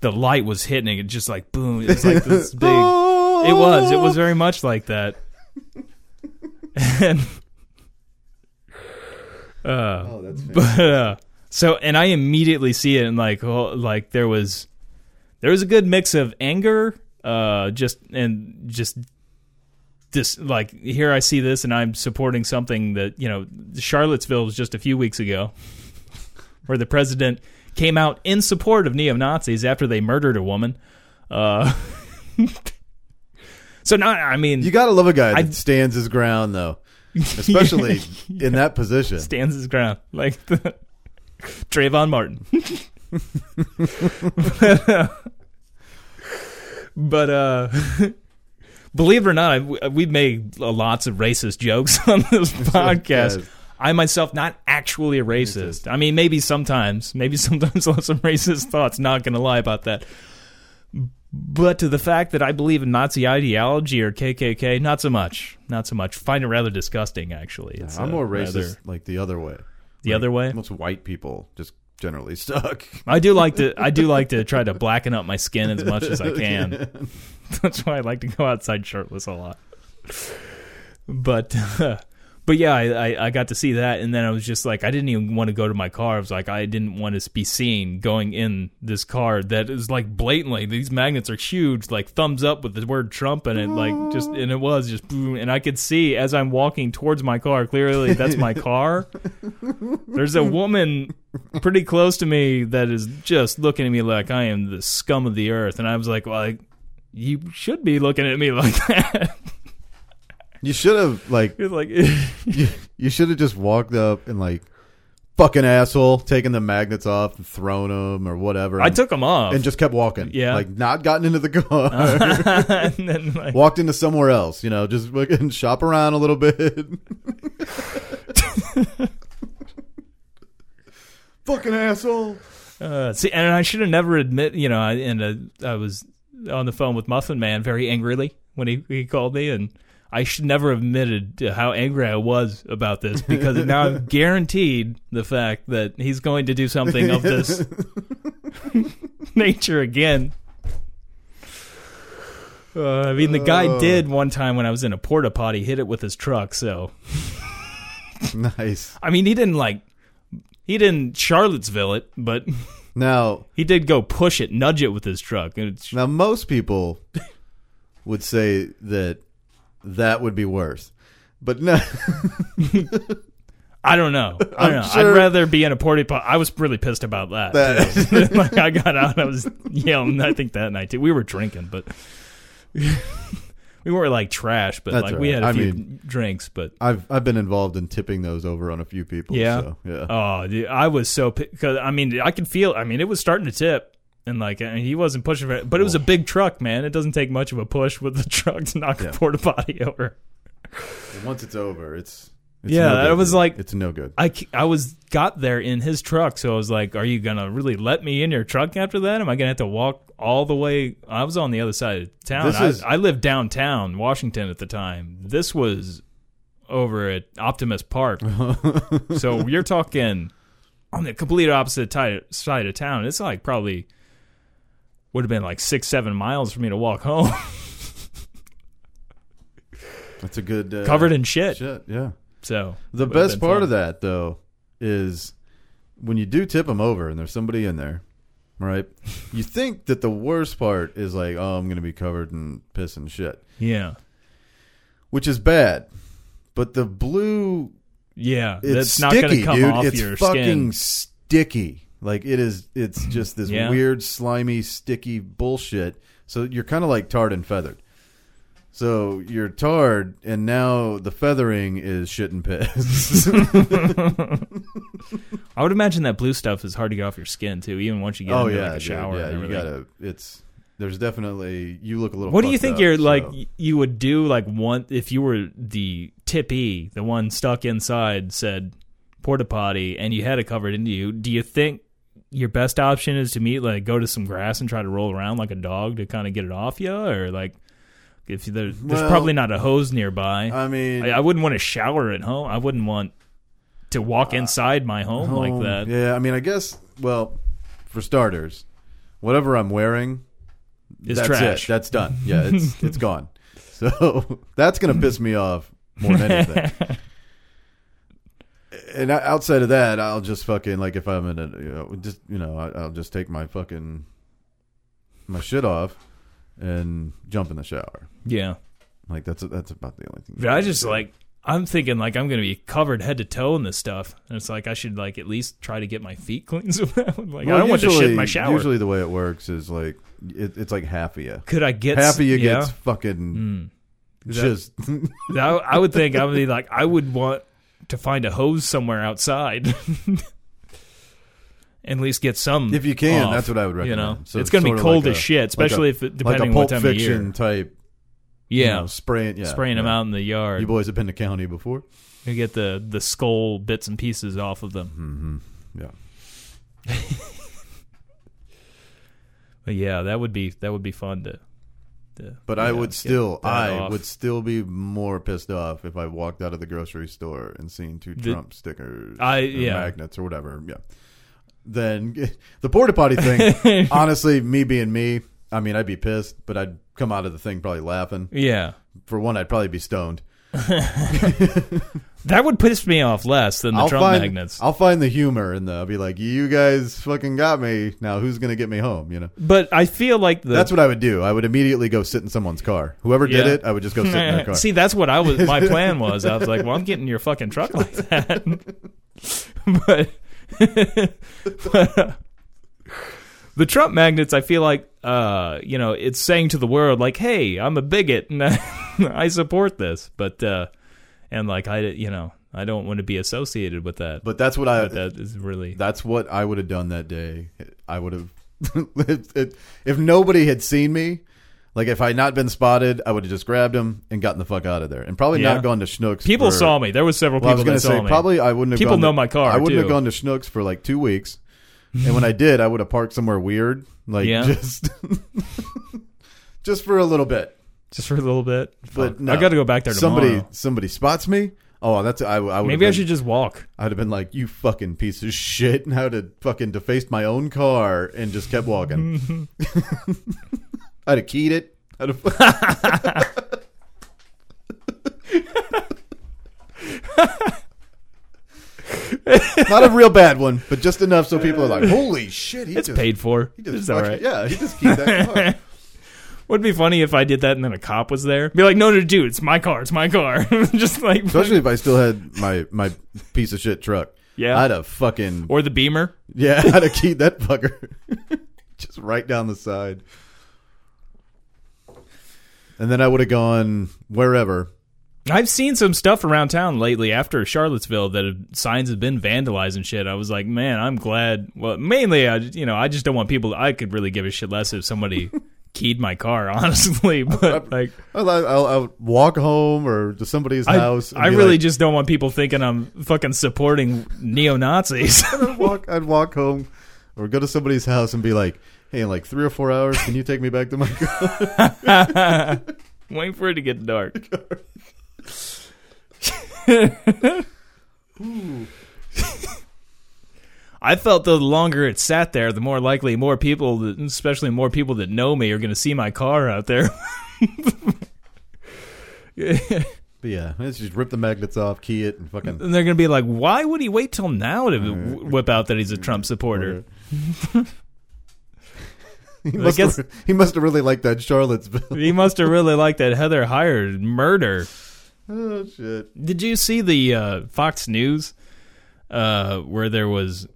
[SPEAKER 4] the light was hitting it, just like boom. It was like *laughs* this big. It was. It was very much like that. and *laughs* uh,
[SPEAKER 3] Oh, that's
[SPEAKER 4] but uh, so and I immediately see it and like oh, like there was there was a good mix of anger, uh, just and just this like here I see this and I'm supporting something that you know Charlottesville was just a few weeks ago, *laughs* where the president came out in support of neo Nazis after they murdered a woman. Uh, *laughs* so not I mean
[SPEAKER 3] You gotta love a guy that
[SPEAKER 4] I-
[SPEAKER 3] stands his ground, though, especially *laughs* in that position.
[SPEAKER 4] stands his ground like the Trayvon Martin. but uh *laughs* believe it or not, we've made lots of racist jokes *laughs* on this *laughs* podcast.
[SPEAKER 3] yes.
[SPEAKER 4] I myself not actually a racist. I mean, maybe sometimes, maybe sometimes I'll have some racist thoughts. Not going to lie about that. But to the fact that I believe in Nazi ideology or KKK, not so much. Not so much. Find it rather disgusting, actually. It's,
[SPEAKER 3] I'm
[SPEAKER 4] uh,
[SPEAKER 3] more
[SPEAKER 4] rather-
[SPEAKER 3] racist like the other way.
[SPEAKER 4] The
[SPEAKER 3] Like,
[SPEAKER 4] other way?
[SPEAKER 3] Most white people just generally stuck. *laughs*
[SPEAKER 4] I do like to. I do like to try to blacken up my skin as much as I *laughs* can. *laughs* That's why I like to go outside shirtless a lot. But, but yeah, I, I I got to see that, and then I was just like, I didn't even want to go to my car. I was like, I didn't want to be seen going in this car that is like blatantly these magnets are huge, like thumbs up with the word Trump in it, like just and it was just boom, and I could see as I'm walking towards my car clearly that's my car. There's a woman pretty close to me that is just looking at me like I am the scum of the earth, and I was like, well, I, you should be looking at me like that. *laughs*
[SPEAKER 3] You should have like
[SPEAKER 4] It's like, *laughs*
[SPEAKER 3] you, you should have just walked up and like fucking asshole, taken the magnets off and thrown them or whatever.
[SPEAKER 4] I
[SPEAKER 3] and-
[SPEAKER 4] took them off,
[SPEAKER 3] and just kept walking.
[SPEAKER 4] Yeah.
[SPEAKER 3] like not gotten into the car. *laughs*
[SPEAKER 4] and then like,
[SPEAKER 3] Walked into somewhere else. You know, just fucking shop around a little bit. *laughs* fucking asshole.
[SPEAKER 4] uh, see, and I should have never admit, you know, I and uh, I was on the phone with Muffin Man very angrily when he he called me, and I should never have admitted to how angry I was about this because now I've *laughs* guaranteed the fact that he's going to do something of this *laughs* nature again. Uh, I mean, the guy
[SPEAKER 3] Oh.
[SPEAKER 4] did one time when I was in a porta potty hit it with his truck. So,
[SPEAKER 3] Nice.
[SPEAKER 4] I mean, he didn't like, he didn't Charlottesville it, but *laughs*
[SPEAKER 3] Now,
[SPEAKER 4] he did go push it, nudge it with his truck.
[SPEAKER 3] Now most people would say that that would be worse. But no, *laughs*
[SPEAKER 4] I don't know. I don't know.
[SPEAKER 3] Sure.
[SPEAKER 4] I'd rather be in a porta potty. I was really pissed about that.
[SPEAKER 3] That- *laughs* *laughs*
[SPEAKER 4] like I got out, I was yelling. I think that night too. We were drinking, but we weren't like trash, but
[SPEAKER 3] That's
[SPEAKER 4] like
[SPEAKER 3] all
[SPEAKER 4] we had a
[SPEAKER 3] I
[SPEAKER 4] few
[SPEAKER 3] mean-
[SPEAKER 4] drinks. But
[SPEAKER 3] I've I've been involved in tipping those over on a few people.
[SPEAKER 4] Yeah?
[SPEAKER 3] so, yeah.
[SPEAKER 4] oh, dude, I was so because I mean I could feel. I mean it was starting to tip. And like and he wasn't pushing for it, but it was a big truck, man. It doesn't take much of a push with the *laughs* truck to knock
[SPEAKER 3] Yeah.
[SPEAKER 4] a porta potty over.
[SPEAKER 3] Once it's over, it's, it's
[SPEAKER 4] Yeah,
[SPEAKER 3] no
[SPEAKER 4] that
[SPEAKER 3] good,
[SPEAKER 4] was
[SPEAKER 3] dude.
[SPEAKER 4] like-
[SPEAKER 3] it's no good.
[SPEAKER 4] I I was got there in his truck, so I was like, "Are you gonna really let me in your truck after that? Am I gonna have to walk all the way?" I was on the other side of town. I,
[SPEAKER 3] is-
[SPEAKER 4] I lived downtown Washington at the time. This was over at Optimus Park, *laughs* so you're talking on the complete opposite ti- side of town. It's like probably would have been like six, seven miles for me to walk home, *laughs*
[SPEAKER 3] That's a good uh,
[SPEAKER 4] covered in shit.
[SPEAKER 3] shit. Yeah.
[SPEAKER 4] So
[SPEAKER 3] The best part
[SPEAKER 4] fun.
[SPEAKER 3] of that though is when you do tip them over and there's somebody in there, right? you think that the worst part is like, oh, I'm going to be covered in piss and shit,
[SPEAKER 4] yeah,
[SPEAKER 3] which is bad. But the blue,
[SPEAKER 4] yeah,
[SPEAKER 3] it's
[SPEAKER 4] that's not
[SPEAKER 3] sticky,
[SPEAKER 4] gonna come
[SPEAKER 3] dude.
[SPEAKER 4] off
[SPEAKER 3] it's
[SPEAKER 4] your
[SPEAKER 3] fucking
[SPEAKER 4] skin.
[SPEAKER 3] sticky. Like it is. It's just this
[SPEAKER 4] Yeah.
[SPEAKER 3] weird, slimy, sticky bullshit. So you're kind of like tarred and feathered. So you're tarred, and now the feathering is shit and piss. *laughs*
[SPEAKER 4] I would imagine that blue stuff is hard to get off your skin too, even once you get
[SPEAKER 3] oh
[SPEAKER 4] into
[SPEAKER 3] yeah,
[SPEAKER 4] like a
[SPEAKER 3] dude.
[SPEAKER 4] shower.
[SPEAKER 3] Yeah,
[SPEAKER 4] and
[SPEAKER 3] you
[SPEAKER 4] everything.
[SPEAKER 3] gotta. It's there's definitely you look a little.
[SPEAKER 4] What do you
[SPEAKER 3] fucked
[SPEAKER 4] think
[SPEAKER 3] up,
[SPEAKER 4] you're
[SPEAKER 3] so-
[SPEAKER 4] like? y- You would do like one if you were the tippee, the one stuck inside, said porta potty, and you had it covered into you. Do you think your best option is to meet like go to some grass and try to roll around like a dog to kind of get it off you, or like if there, there's
[SPEAKER 3] Well,
[SPEAKER 4] probably not a hose nearby.
[SPEAKER 3] I mean,
[SPEAKER 4] I, I wouldn't want to shower at home. I wouldn't want to walk inside my home, like that.
[SPEAKER 3] Uh, Yeah, I mean, I guess. Well, for starters, whatever I'm wearing,
[SPEAKER 4] It's
[SPEAKER 3] that's
[SPEAKER 4] trash.
[SPEAKER 3] it. That's done. *laughs* Yeah, it's it's gone. So *laughs* that's gonna piss me off more than anything. *laughs* and outside of that, I'll just fucking like if I'm in a you know just you know I, I'll just take my fucking my shit off and jump in the shower.
[SPEAKER 4] yeah.
[SPEAKER 3] Like that's that's about the only thing.
[SPEAKER 4] But I just like I'm thinking like I'm gonna be covered head to toe in this stuff, and it's like I should like at least try to get my feet *laughs* clean. So *laughs* like I don't want to shit in my shower.
[SPEAKER 3] Usually, the way it works is like it, it's like half of you.
[SPEAKER 4] Could I get
[SPEAKER 3] Half of you
[SPEAKER 4] yeah?
[SPEAKER 3] gets fucking
[SPEAKER 4] Mm. That-
[SPEAKER 3] just. *laughs*
[SPEAKER 4] I, I would think I would be like I would want to find a hose somewhere outside. *laughs* At least get some.
[SPEAKER 3] If you can,
[SPEAKER 4] off,
[SPEAKER 3] that's what I would recommend.
[SPEAKER 4] You know,
[SPEAKER 3] So
[SPEAKER 4] it's going to be cold
[SPEAKER 3] like
[SPEAKER 4] as
[SPEAKER 3] a-
[SPEAKER 4] shit, especially
[SPEAKER 3] like a,
[SPEAKER 4] if it, depending
[SPEAKER 3] like
[SPEAKER 4] on what time of year.
[SPEAKER 3] type. you
[SPEAKER 4] Yeah,
[SPEAKER 3] know, spraying, yeah,
[SPEAKER 4] spraying them out in the yard.
[SPEAKER 3] You boys have been to county before?
[SPEAKER 4] You get the the skull bits and pieces off of them.
[SPEAKER 3] Mm-hmm. Yeah. *laughs*
[SPEAKER 4] But yeah, that would be that would be fun to. To
[SPEAKER 3] But I would still, I
[SPEAKER 4] off.
[SPEAKER 3] would still be more pissed off if I walked out of the grocery store and seen two
[SPEAKER 4] The-
[SPEAKER 3] Trump stickers,
[SPEAKER 4] I-
[SPEAKER 3] or
[SPEAKER 4] yeah.
[SPEAKER 3] magnets or whatever. Yeah. Then *laughs* the porta potty thing. *laughs* honestly, me being me, I mean, I'd be pissed, but I'd come out of the thing probably laughing.
[SPEAKER 4] Yeah,
[SPEAKER 3] For one, I'd probably be stoned. *laughs*
[SPEAKER 4] that would piss me off less than the
[SPEAKER 3] I'll
[SPEAKER 4] Trump
[SPEAKER 3] find,
[SPEAKER 4] magnets.
[SPEAKER 3] I'll find the humor in the. I'll be like, you guys fucking got me. Now who's gonna get me home? You know.
[SPEAKER 4] but I feel like the
[SPEAKER 3] That's what I would do. I would immediately go sit in someone's car. Whoever did
[SPEAKER 4] Yeah.
[SPEAKER 3] it, I would just go sit in their *laughs* car.
[SPEAKER 4] See, that's what I was. My *laughs* plan was. I was like, "Well, I'm getting your fucking truck like that." but, but, uh, the Trump magnets, I feel like, uh, you know, it's saying to the world, like, "Hey, I'm a bigot and *laughs* I support this," but uh, and like I, you know, I don't want to be associated with that.
[SPEAKER 3] but that's what I.
[SPEAKER 4] But that is really
[SPEAKER 3] That's what I would have done that day. I would have. *laughs* if, if- if nobody had seen me, like if I had not been spotted, I would have just grabbed him and gotten the fuck out of there, and probably
[SPEAKER 4] Yeah.
[SPEAKER 3] not gone to Schnucks.
[SPEAKER 4] people
[SPEAKER 3] for-
[SPEAKER 4] saw me. There was several
[SPEAKER 3] Well, I
[SPEAKER 4] people
[SPEAKER 3] was
[SPEAKER 4] that
[SPEAKER 3] gonna
[SPEAKER 4] saw
[SPEAKER 3] say
[SPEAKER 4] me.
[SPEAKER 3] probably I wouldn't have.
[SPEAKER 4] People
[SPEAKER 3] gone
[SPEAKER 4] know
[SPEAKER 3] to-
[SPEAKER 4] my car,
[SPEAKER 3] I wouldn't
[SPEAKER 4] too.
[SPEAKER 3] have gone to Schnucks for like two weeks, and when I *laughs* did, I would have parked somewhere weird, like
[SPEAKER 4] Yeah.
[SPEAKER 3] just, *laughs* just for a little bit.
[SPEAKER 4] just for a little bit.
[SPEAKER 3] But
[SPEAKER 4] Fuck.
[SPEAKER 3] no.
[SPEAKER 4] I got to go back there tomorrow.
[SPEAKER 3] Somebody, somebody spots me. Oh, that's I. I would
[SPEAKER 4] Maybe I should just walk.
[SPEAKER 3] I'd have been like, "You fucking piece of shit!" And how to fucking defaced my own car and just kept walking. *laughs* I'd have keyed it. I'd have. *laughs* Not a real bad one, but just enough so people are like, "Holy shit!" He
[SPEAKER 4] It's
[SPEAKER 3] just,
[SPEAKER 4] paid for.
[SPEAKER 3] He just
[SPEAKER 4] It's all right.
[SPEAKER 3] Yeah, he just keyed that car. *laughs*
[SPEAKER 4] Would be funny if I did that and then a cop was there. Be like, no, no, dude, it's my car. It's my car. *laughs* Just like,
[SPEAKER 3] Especially if I still had my my piece of shit truck.
[SPEAKER 4] Yeah.
[SPEAKER 3] I'd have fucking
[SPEAKER 4] or the Beamer.
[SPEAKER 3] yeah, I'd have keyed that fucker. just right down the side. And then I would have gone wherever.
[SPEAKER 4] I've seen some stuff around town lately after Charlottesville that have, signs have been vandalized and shit. I was like, man, I'm glad. Well, mainly, I you know, I just don't want people. I could really give a shit less if somebody *laughs* keyed my car, *laughs* honestly. But like,
[SPEAKER 3] I'll, I'll, I'll walk home or to somebody's
[SPEAKER 4] I,
[SPEAKER 3] house.
[SPEAKER 4] I really
[SPEAKER 3] like-
[SPEAKER 4] just don't want people thinking I'm fucking supporting neo Nazis. *laughs*
[SPEAKER 3] I'd walk. I'd walk home or go to somebody's house and be like, "Hey, in like three or four hours, can you take me back to my car?"
[SPEAKER 4] Wait for it to get dark. I felt the longer it sat there, the more likely more people, that, especially more people that know me, are going to see my car out there. *laughs*
[SPEAKER 3] But yeah, let's just rip the magnets off, key it, and fucking.
[SPEAKER 4] And they're going to be like, why would he wait till now to w- whip out that he's a Trump supporter? *laughs*
[SPEAKER 3] He must,
[SPEAKER 4] guess-
[SPEAKER 3] have, he must have really liked that Charlottesville. *laughs*
[SPEAKER 4] He must have really liked that Heather Heyer murder.
[SPEAKER 3] Oh shit!
[SPEAKER 4] Did you see the uh, Fox News uh, where there was?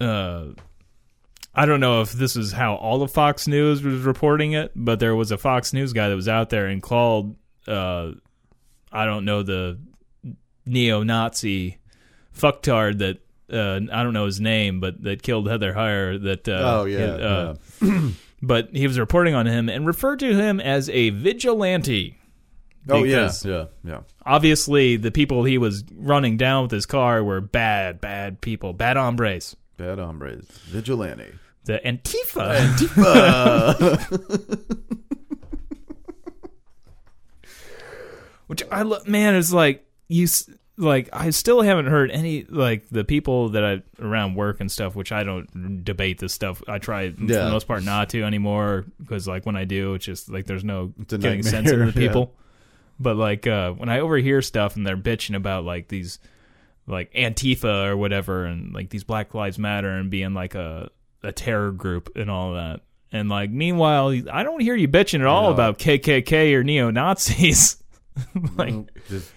[SPEAKER 4] Uh, I don't know if this is how all of Fox News was reporting it, but there was a Fox News guy that was out there and called. Uh, I don't know the neo-Nazi fucktard that uh, I don't know his name, but that killed Heather Heyer. That uh,
[SPEAKER 3] Oh yeah, yeah. *clears throat*
[SPEAKER 4] but he was reporting on him and referred to him as a vigilante.
[SPEAKER 3] Oh yeah, yeah, yeah.
[SPEAKER 4] obviously the people he was running down with his car were bad, bad people, bad hombres.
[SPEAKER 3] Bad hombres, vigilante.
[SPEAKER 4] The Antifa. Antifa. *laughs* Which I lo- man is like you s- like I still haven't heard any like the people that I around work and stuff which I don't debate this stuff. I try for the most part not to anymore because like when I do it's just like there's no
[SPEAKER 3] It's
[SPEAKER 4] getting sense into the *laughs*
[SPEAKER 3] yeah.
[SPEAKER 4] people. But like uh when I overhear stuff and they're bitching about like these like Antifa or whatever and like these Black Lives Matter and being like a a terror group and all that. And like meanwhile, I don't hear you bitching at all
[SPEAKER 3] No.
[SPEAKER 4] about KKK or neo Nazis. *laughs* like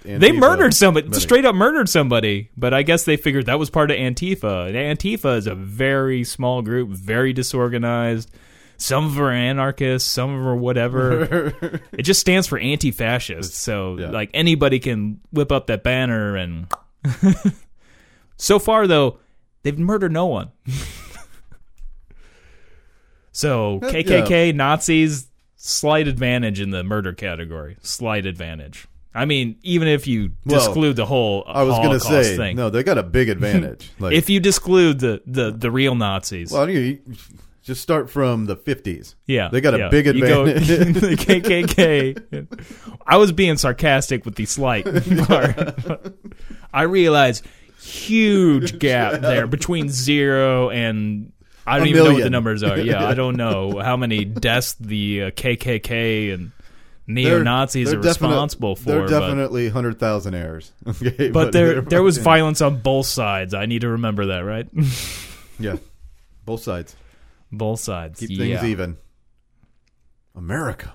[SPEAKER 4] they murdered somebody,
[SPEAKER 3] medic.
[SPEAKER 4] straight up murdered somebody. But I guess they figured that was part of Antifa. And Antifa is a very small group, very disorganized. Some of them are anarchists, some of them are whatever. *laughs* it just stands for anti-fascist. So
[SPEAKER 3] Yeah.
[SPEAKER 4] like anybody can whip up that banner and. *laughs* so far though, they've murdered no one. *laughs* so
[SPEAKER 3] Uh,
[SPEAKER 4] KKK Nazis slight advantage in the murder category. Slight advantage. I mean, even if you
[SPEAKER 3] Well,
[SPEAKER 4] disclude the whole
[SPEAKER 3] I was gonna
[SPEAKER 4] Holocaust
[SPEAKER 3] say
[SPEAKER 4] thing,
[SPEAKER 3] no. They got a big advantage. Like,
[SPEAKER 4] if you disclude the the the real Nazis,
[SPEAKER 3] well, you just start from the fifties.
[SPEAKER 4] yeah,
[SPEAKER 3] they got a
[SPEAKER 4] yeah.
[SPEAKER 3] big
[SPEAKER 4] You go-
[SPEAKER 3] advantage. *laughs*
[SPEAKER 4] the KKK. *laughs* I was being sarcastic with the slight *laughs* part. I realized huge gap there between zero and I don't
[SPEAKER 3] A
[SPEAKER 4] even know what the
[SPEAKER 3] million.
[SPEAKER 4] numbers are. Yeah, I don't know how many deaths the uh, KKK and neo Nazis are
[SPEAKER 3] definite-
[SPEAKER 4] responsible for.
[SPEAKER 3] They're
[SPEAKER 4] but-
[SPEAKER 3] definitely hundred thousand heirs. Okay,
[SPEAKER 4] but there there was violence on both sides. I need to remember that, right?
[SPEAKER 3] Yeah, both sides
[SPEAKER 4] both sides.
[SPEAKER 3] keep
[SPEAKER 4] yeah.
[SPEAKER 3] things even. America.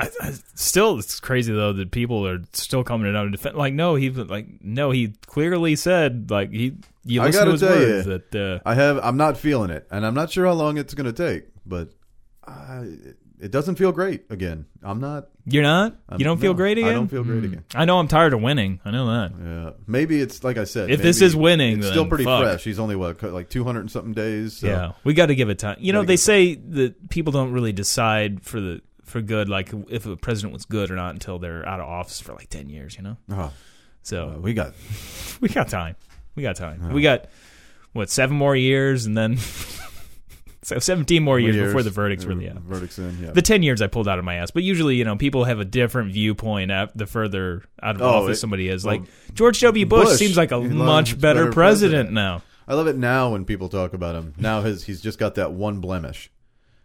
[SPEAKER 4] I, I, still, it's crazy though that people are still coming out and defend. Like, no, he like no, he clearly said like he. You
[SPEAKER 3] I gotta
[SPEAKER 4] to his
[SPEAKER 3] tell you.
[SPEAKER 4] that uh,
[SPEAKER 3] I have. I'm not feeling it, and I'm not sure how long it's going to take. But I, it doesn't feel great again. I'm not.
[SPEAKER 4] you're not.
[SPEAKER 3] I'm,
[SPEAKER 4] you don't feel great again.
[SPEAKER 3] I don't feel great
[SPEAKER 4] Hmm.
[SPEAKER 3] again.
[SPEAKER 4] I know I'm tired of winning. I know that.
[SPEAKER 3] Yeah, maybe it's like I said.
[SPEAKER 4] If this is winning,
[SPEAKER 3] it's still pretty
[SPEAKER 4] fuck.
[SPEAKER 3] fresh. He's only what like 200 and something days. So.
[SPEAKER 4] Yeah, we got to give it time. You know, they say that people don't really decide for the for good, like if a president was good or not, until they're out of office for like ten years. You know,
[SPEAKER 3] Oh,
[SPEAKER 4] so
[SPEAKER 3] uh, we got *laughs*
[SPEAKER 4] we got time. We got time. We got what seven more years, and then *laughs* so seventeen more years, before the verdict's really out.
[SPEAKER 3] Verdicts in. Yeah.
[SPEAKER 4] The ten years I pulled out of my ass, but usually you know people have a different viewpoint at the further out of
[SPEAKER 3] Oh,
[SPEAKER 4] office
[SPEAKER 3] it-
[SPEAKER 4] somebody is.
[SPEAKER 3] well,
[SPEAKER 4] like George W. Bush,
[SPEAKER 3] Bush,
[SPEAKER 4] seems like a much
[SPEAKER 3] much
[SPEAKER 4] better,
[SPEAKER 3] better
[SPEAKER 4] president,
[SPEAKER 3] president.
[SPEAKER 4] now.
[SPEAKER 3] I love it now when people talk about him. Now his he's just got that one blemish.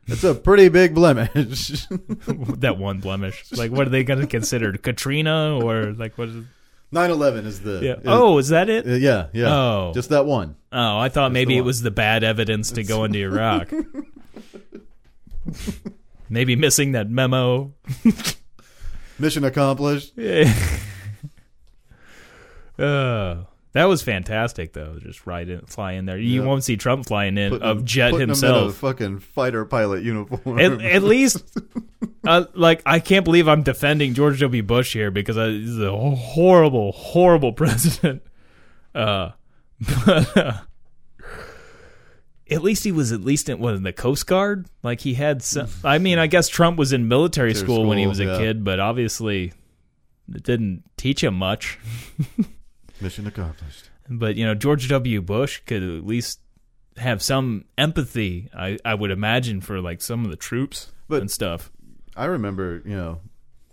[SPEAKER 3] It's a pretty big blemish. *laughs* *laughs*
[SPEAKER 4] that one blemish. Like, what are they going to consider Katrina or like what? Is,
[SPEAKER 3] 9/11 is the
[SPEAKER 4] yeah.
[SPEAKER 3] is-
[SPEAKER 4] oh, is that it?
[SPEAKER 3] uh, yeah yeah
[SPEAKER 4] Oh.
[SPEAKER 3] just that one.
[SPEAKER 4] Oh, I thought maybe it
[SPEAKER 3] one.
[SPEAKER 4] was the bad evidence to go into Iraq. *laughs* maybe missing that memo.
[SPEAKER 3] Mission accomplished. *laughs* Yeah.
[SPEAKER 4] uh, That was fantastic, though. Just ride in, fly in there. You
[SPEAKER 3] Yeah.
[SPEAKER 4] won't see Trump flying in
[SPEAKER 3] Putting
[SPEAKER 4] of jet
[SPEAKER 3] putting him in a
[SPEAKER 4] himself.
[SPEAKER 3] fucking fighter pilot uniform.
[SPEAKER 4] At, at *laughs* least, uh, like, I can't believe I'm defending George W. Bush here because I, he's a horrible, horrible *laughs* president. Uh, but uh, at least he was at least in, what, in the Coast Guard. Like he had some. I mean, I guess Trump was in military
[SPEAKER 3] Military
[SPEAKER 4] school, when he was a
[SPEAKER 3] yeah.
[SPEAKER 4] kid, but obviously it didn't teach him much. *laughs*
[SPEAKER 3] Mission accomplished.
[SPEAKER 4] But you know, George W. Bush could at least have some empathy. I, I would imagine for like some of the troops
[SPEAKER 3] But-
[SPEAKER 4] and stuff.
[SPEAKER 3] I remember, you know,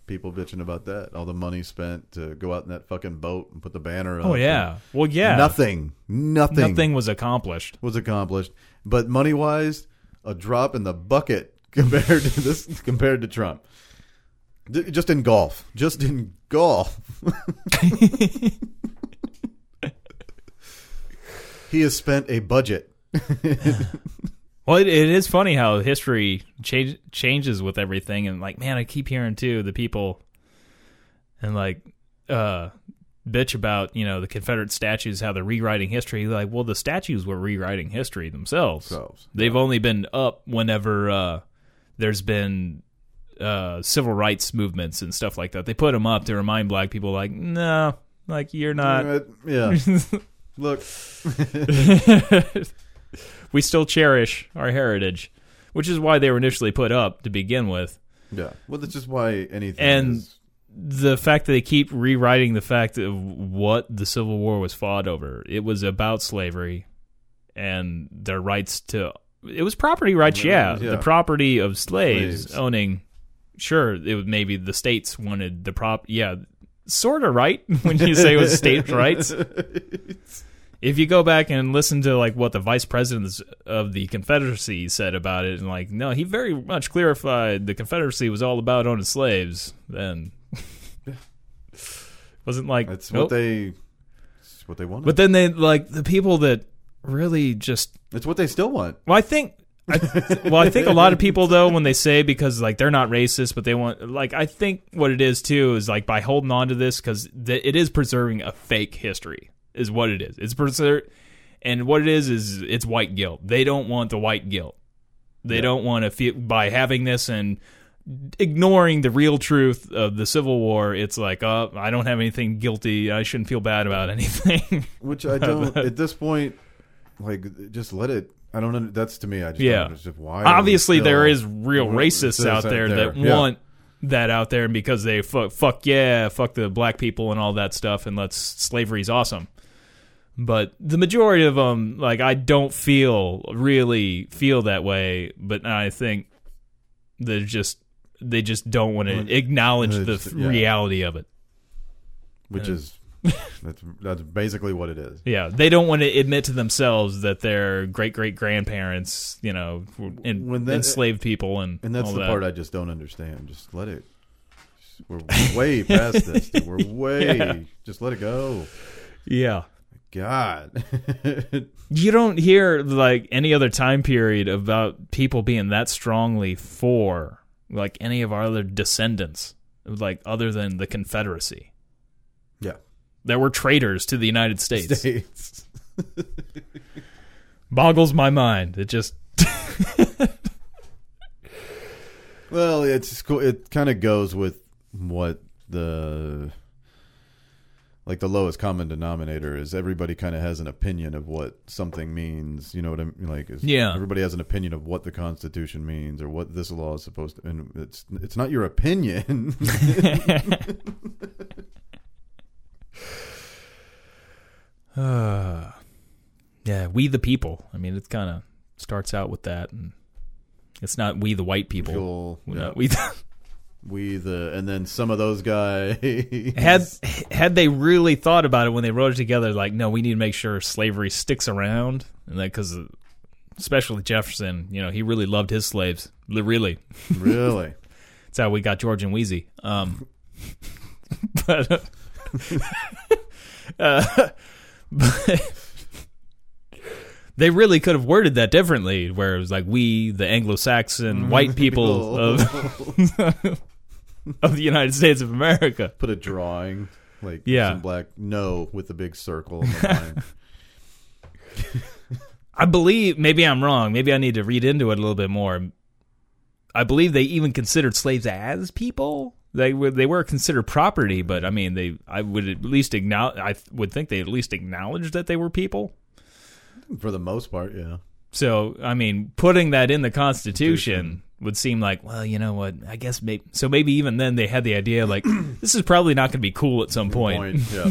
[SPEAKER 3] people bitching about that. All the money spent to go out in that fucking boat and put the banner up.
[SPEAKER 4] Oh yeah. Well, yeah.
[SPEAKER 3] Nothing. Nothing.
[SPEAKER 4] Nothing was accomplished.
[SPEAKER 3] was accomplished. But money wise, a drop in the bucket *laughs* compared to this compared to Trump. D- just in golf. Just in golf. *laughs* *laughs* he has spent a budget. *laughs*
[SPEAKER 4] Well, it, it is funny how history change, changes with everything, and like, man, I keep hearing too the people and like uh bitch about you know the Confederate statues how they're rewriting history. Like, well, the statues were rewriting history themselves.
[SPEAKER 3] Themselves.
[SPEAKER 4] They've only been up whenever uh, there's been uh, civil rights movements and stuff like that. They put them up to remind black people, like, no, like you're not.
[SPEAKER 3] Uh, yeah. *laughs* Look, *laughs*
[SPEAKER 4] we still cherish our heritage, which is why they were initially put up to begin with.
[SPEAKER 3] yeah. Well, that's just why anything.
[SPEAKER 4] And
[SPEAKER 3] is,
[SPEAKER 4] the fact that they keep rewriting the fact of what the Civil War was fought over, it was about slavery and their rights to. It was property rights, yeah.
[SPEAKER 3] Yeah.
[SPEAKER 4] The property of slaves,
[SPEAKER 3] Slaves.
[SPEAKER 4] owning. Sure, it was maybe the states wanted the prop. Yeah, sort of right *laughs* when you say it was states' *laughs* rights. If you go back and listen to like what the vice president of the Confederacy said about it, and like, no, he very much clarified the Confederacy was all about owning slaves. Then *laughs* wasn't like
[SPEAKER 3] that's
[SPEAKER 4] nope.
[SPEAKER 3] what they. It's what they wanted.
[SPEAKER 4] But then they like the people that really just.
[SPEAKER 3] it's what they still want.
[SPEAKER 4] Well, I think. I, well, I think a lot of people though when they say because like they're not racist, but they want like I think what it is too is like by holding on to this because th- it is preserving a fake history is what it is. It's preserve, and what it is is it's white guilt. They don't want the white guilt. They
[SPEAKER 3] Yeah.
[SPEAKER 4] don't want to feel by having this and ignoring the real truth of the Civil War. It's like, oh, I don't have anything guilty. I shouldn't feel bad about anything.
[SPEAKER 3] Which I don't *laughs* at this point. Like, just let it. I don't. under- That's to me. I just
[SPEAKER 4] Yeah.
[SPEAKER 3] don't understand why.
[SPEAKER 4] Obviously, there is real racists out there that
[SPEAKER 3] yeah.
[SPEAKER 4] want that out there, and because they fuck, fuck yeah, fuck the black people and all that stuff, and let's slavery's awesome. But the majority of them, like, I don't feel really feel that way. But I think they just they just don't want to acknowledge the
[SPEAKER 3] yeah.
[SPEAKER 4] reality of it.
[SPEAKER 3] which is *laughs* that's that's basically what it is.
[SPEAKER 4] Yeah, they don't want to admit to themselves that their great great grandparents, you know, in,
[SPEAKER 3] When that-
[SPEAKER 4] enslaved people and
[SPEAKER 3] And that's the
[SPEAKER 4] that.
[SPEAKER 3] part I just don't understand. Just let it. We're way *laughs* past this. Dude. We're *laughs* way.
[SPEAKER 4] Yeah.
[SPEAKER 3] Just let it go.
[SPEAKER 4] yeah.
[SPEAKER 3] God.
[SPEAKER 4] You don't hear like any other time period about people being that strongly for like any of our other descendants, like other than the Confederacy.
[SPEAKER 3] yeah.
[SPEAKER 4] That were traitors to the United States.
[SPEAKER 3] States. *laughs*
[SPEAKER 4] Boggles my mind. It just
[SPEAKER 3] Well, it's cool. It kind of goes with what the like the lowest common denominator is. Everybody kind of has an opinion of what something means. You know what I mean? Like,
[SPEAKER 4] Yeah.
[SPEAKER 3] Everybody has an opinion of what the Constitution means or what this law is supposed to. And it's it's not your opinion. *laughs* *laughs*
[SPEAKER 4] uh, *sighs* yeah, we the people. I mean, it kind of starts out with that and it's not we the white people.
[SPEAKER 3] People,
[SPEAKER 4] We're
[SPEAKER 3] yeah.
[SPEAKER 4] we the, *laughs*
[SPEAKER 3] we the and then some of those guys
[SPEAKER 4] had had they really thought about it when they wrote it together like no we need to make sure slavery sticks around and that because especially jefferson you know he really loved his slaves really
[SPEAKER 3] really *laughs*
[SPEAKER 4] that's how we got george and weezy um *laughs* but uh, but they really could have worded that differently where it was like we the anglo-saxon mm-hmm. white people of *laughs* of the united states of america
[SPEAKER 3] put a drawing like
[SPEAKER 4] Yeah.
[SPEAKER 3] some black no with a big circle. In the *laughs* line.
[SPEAKER 4] I believe maybe I'm wrong. Maybe I need to read into it a little bit more. I believe they even considered slaves as people. They were they were considered property, but I mean they I would at least acknowledge I would think they at least acknowledged that they were people.
[SPEAKER 3] For the most part, yeah.
[SPEAKER 4] So I mean, putting that in the Constitution would seem like, well, you know what? I guess maybe so. Maybe even then they had the idea like *clears throat* this is probably not going to be cool at some point. *laughs*
[SPEAKER 3] yeah.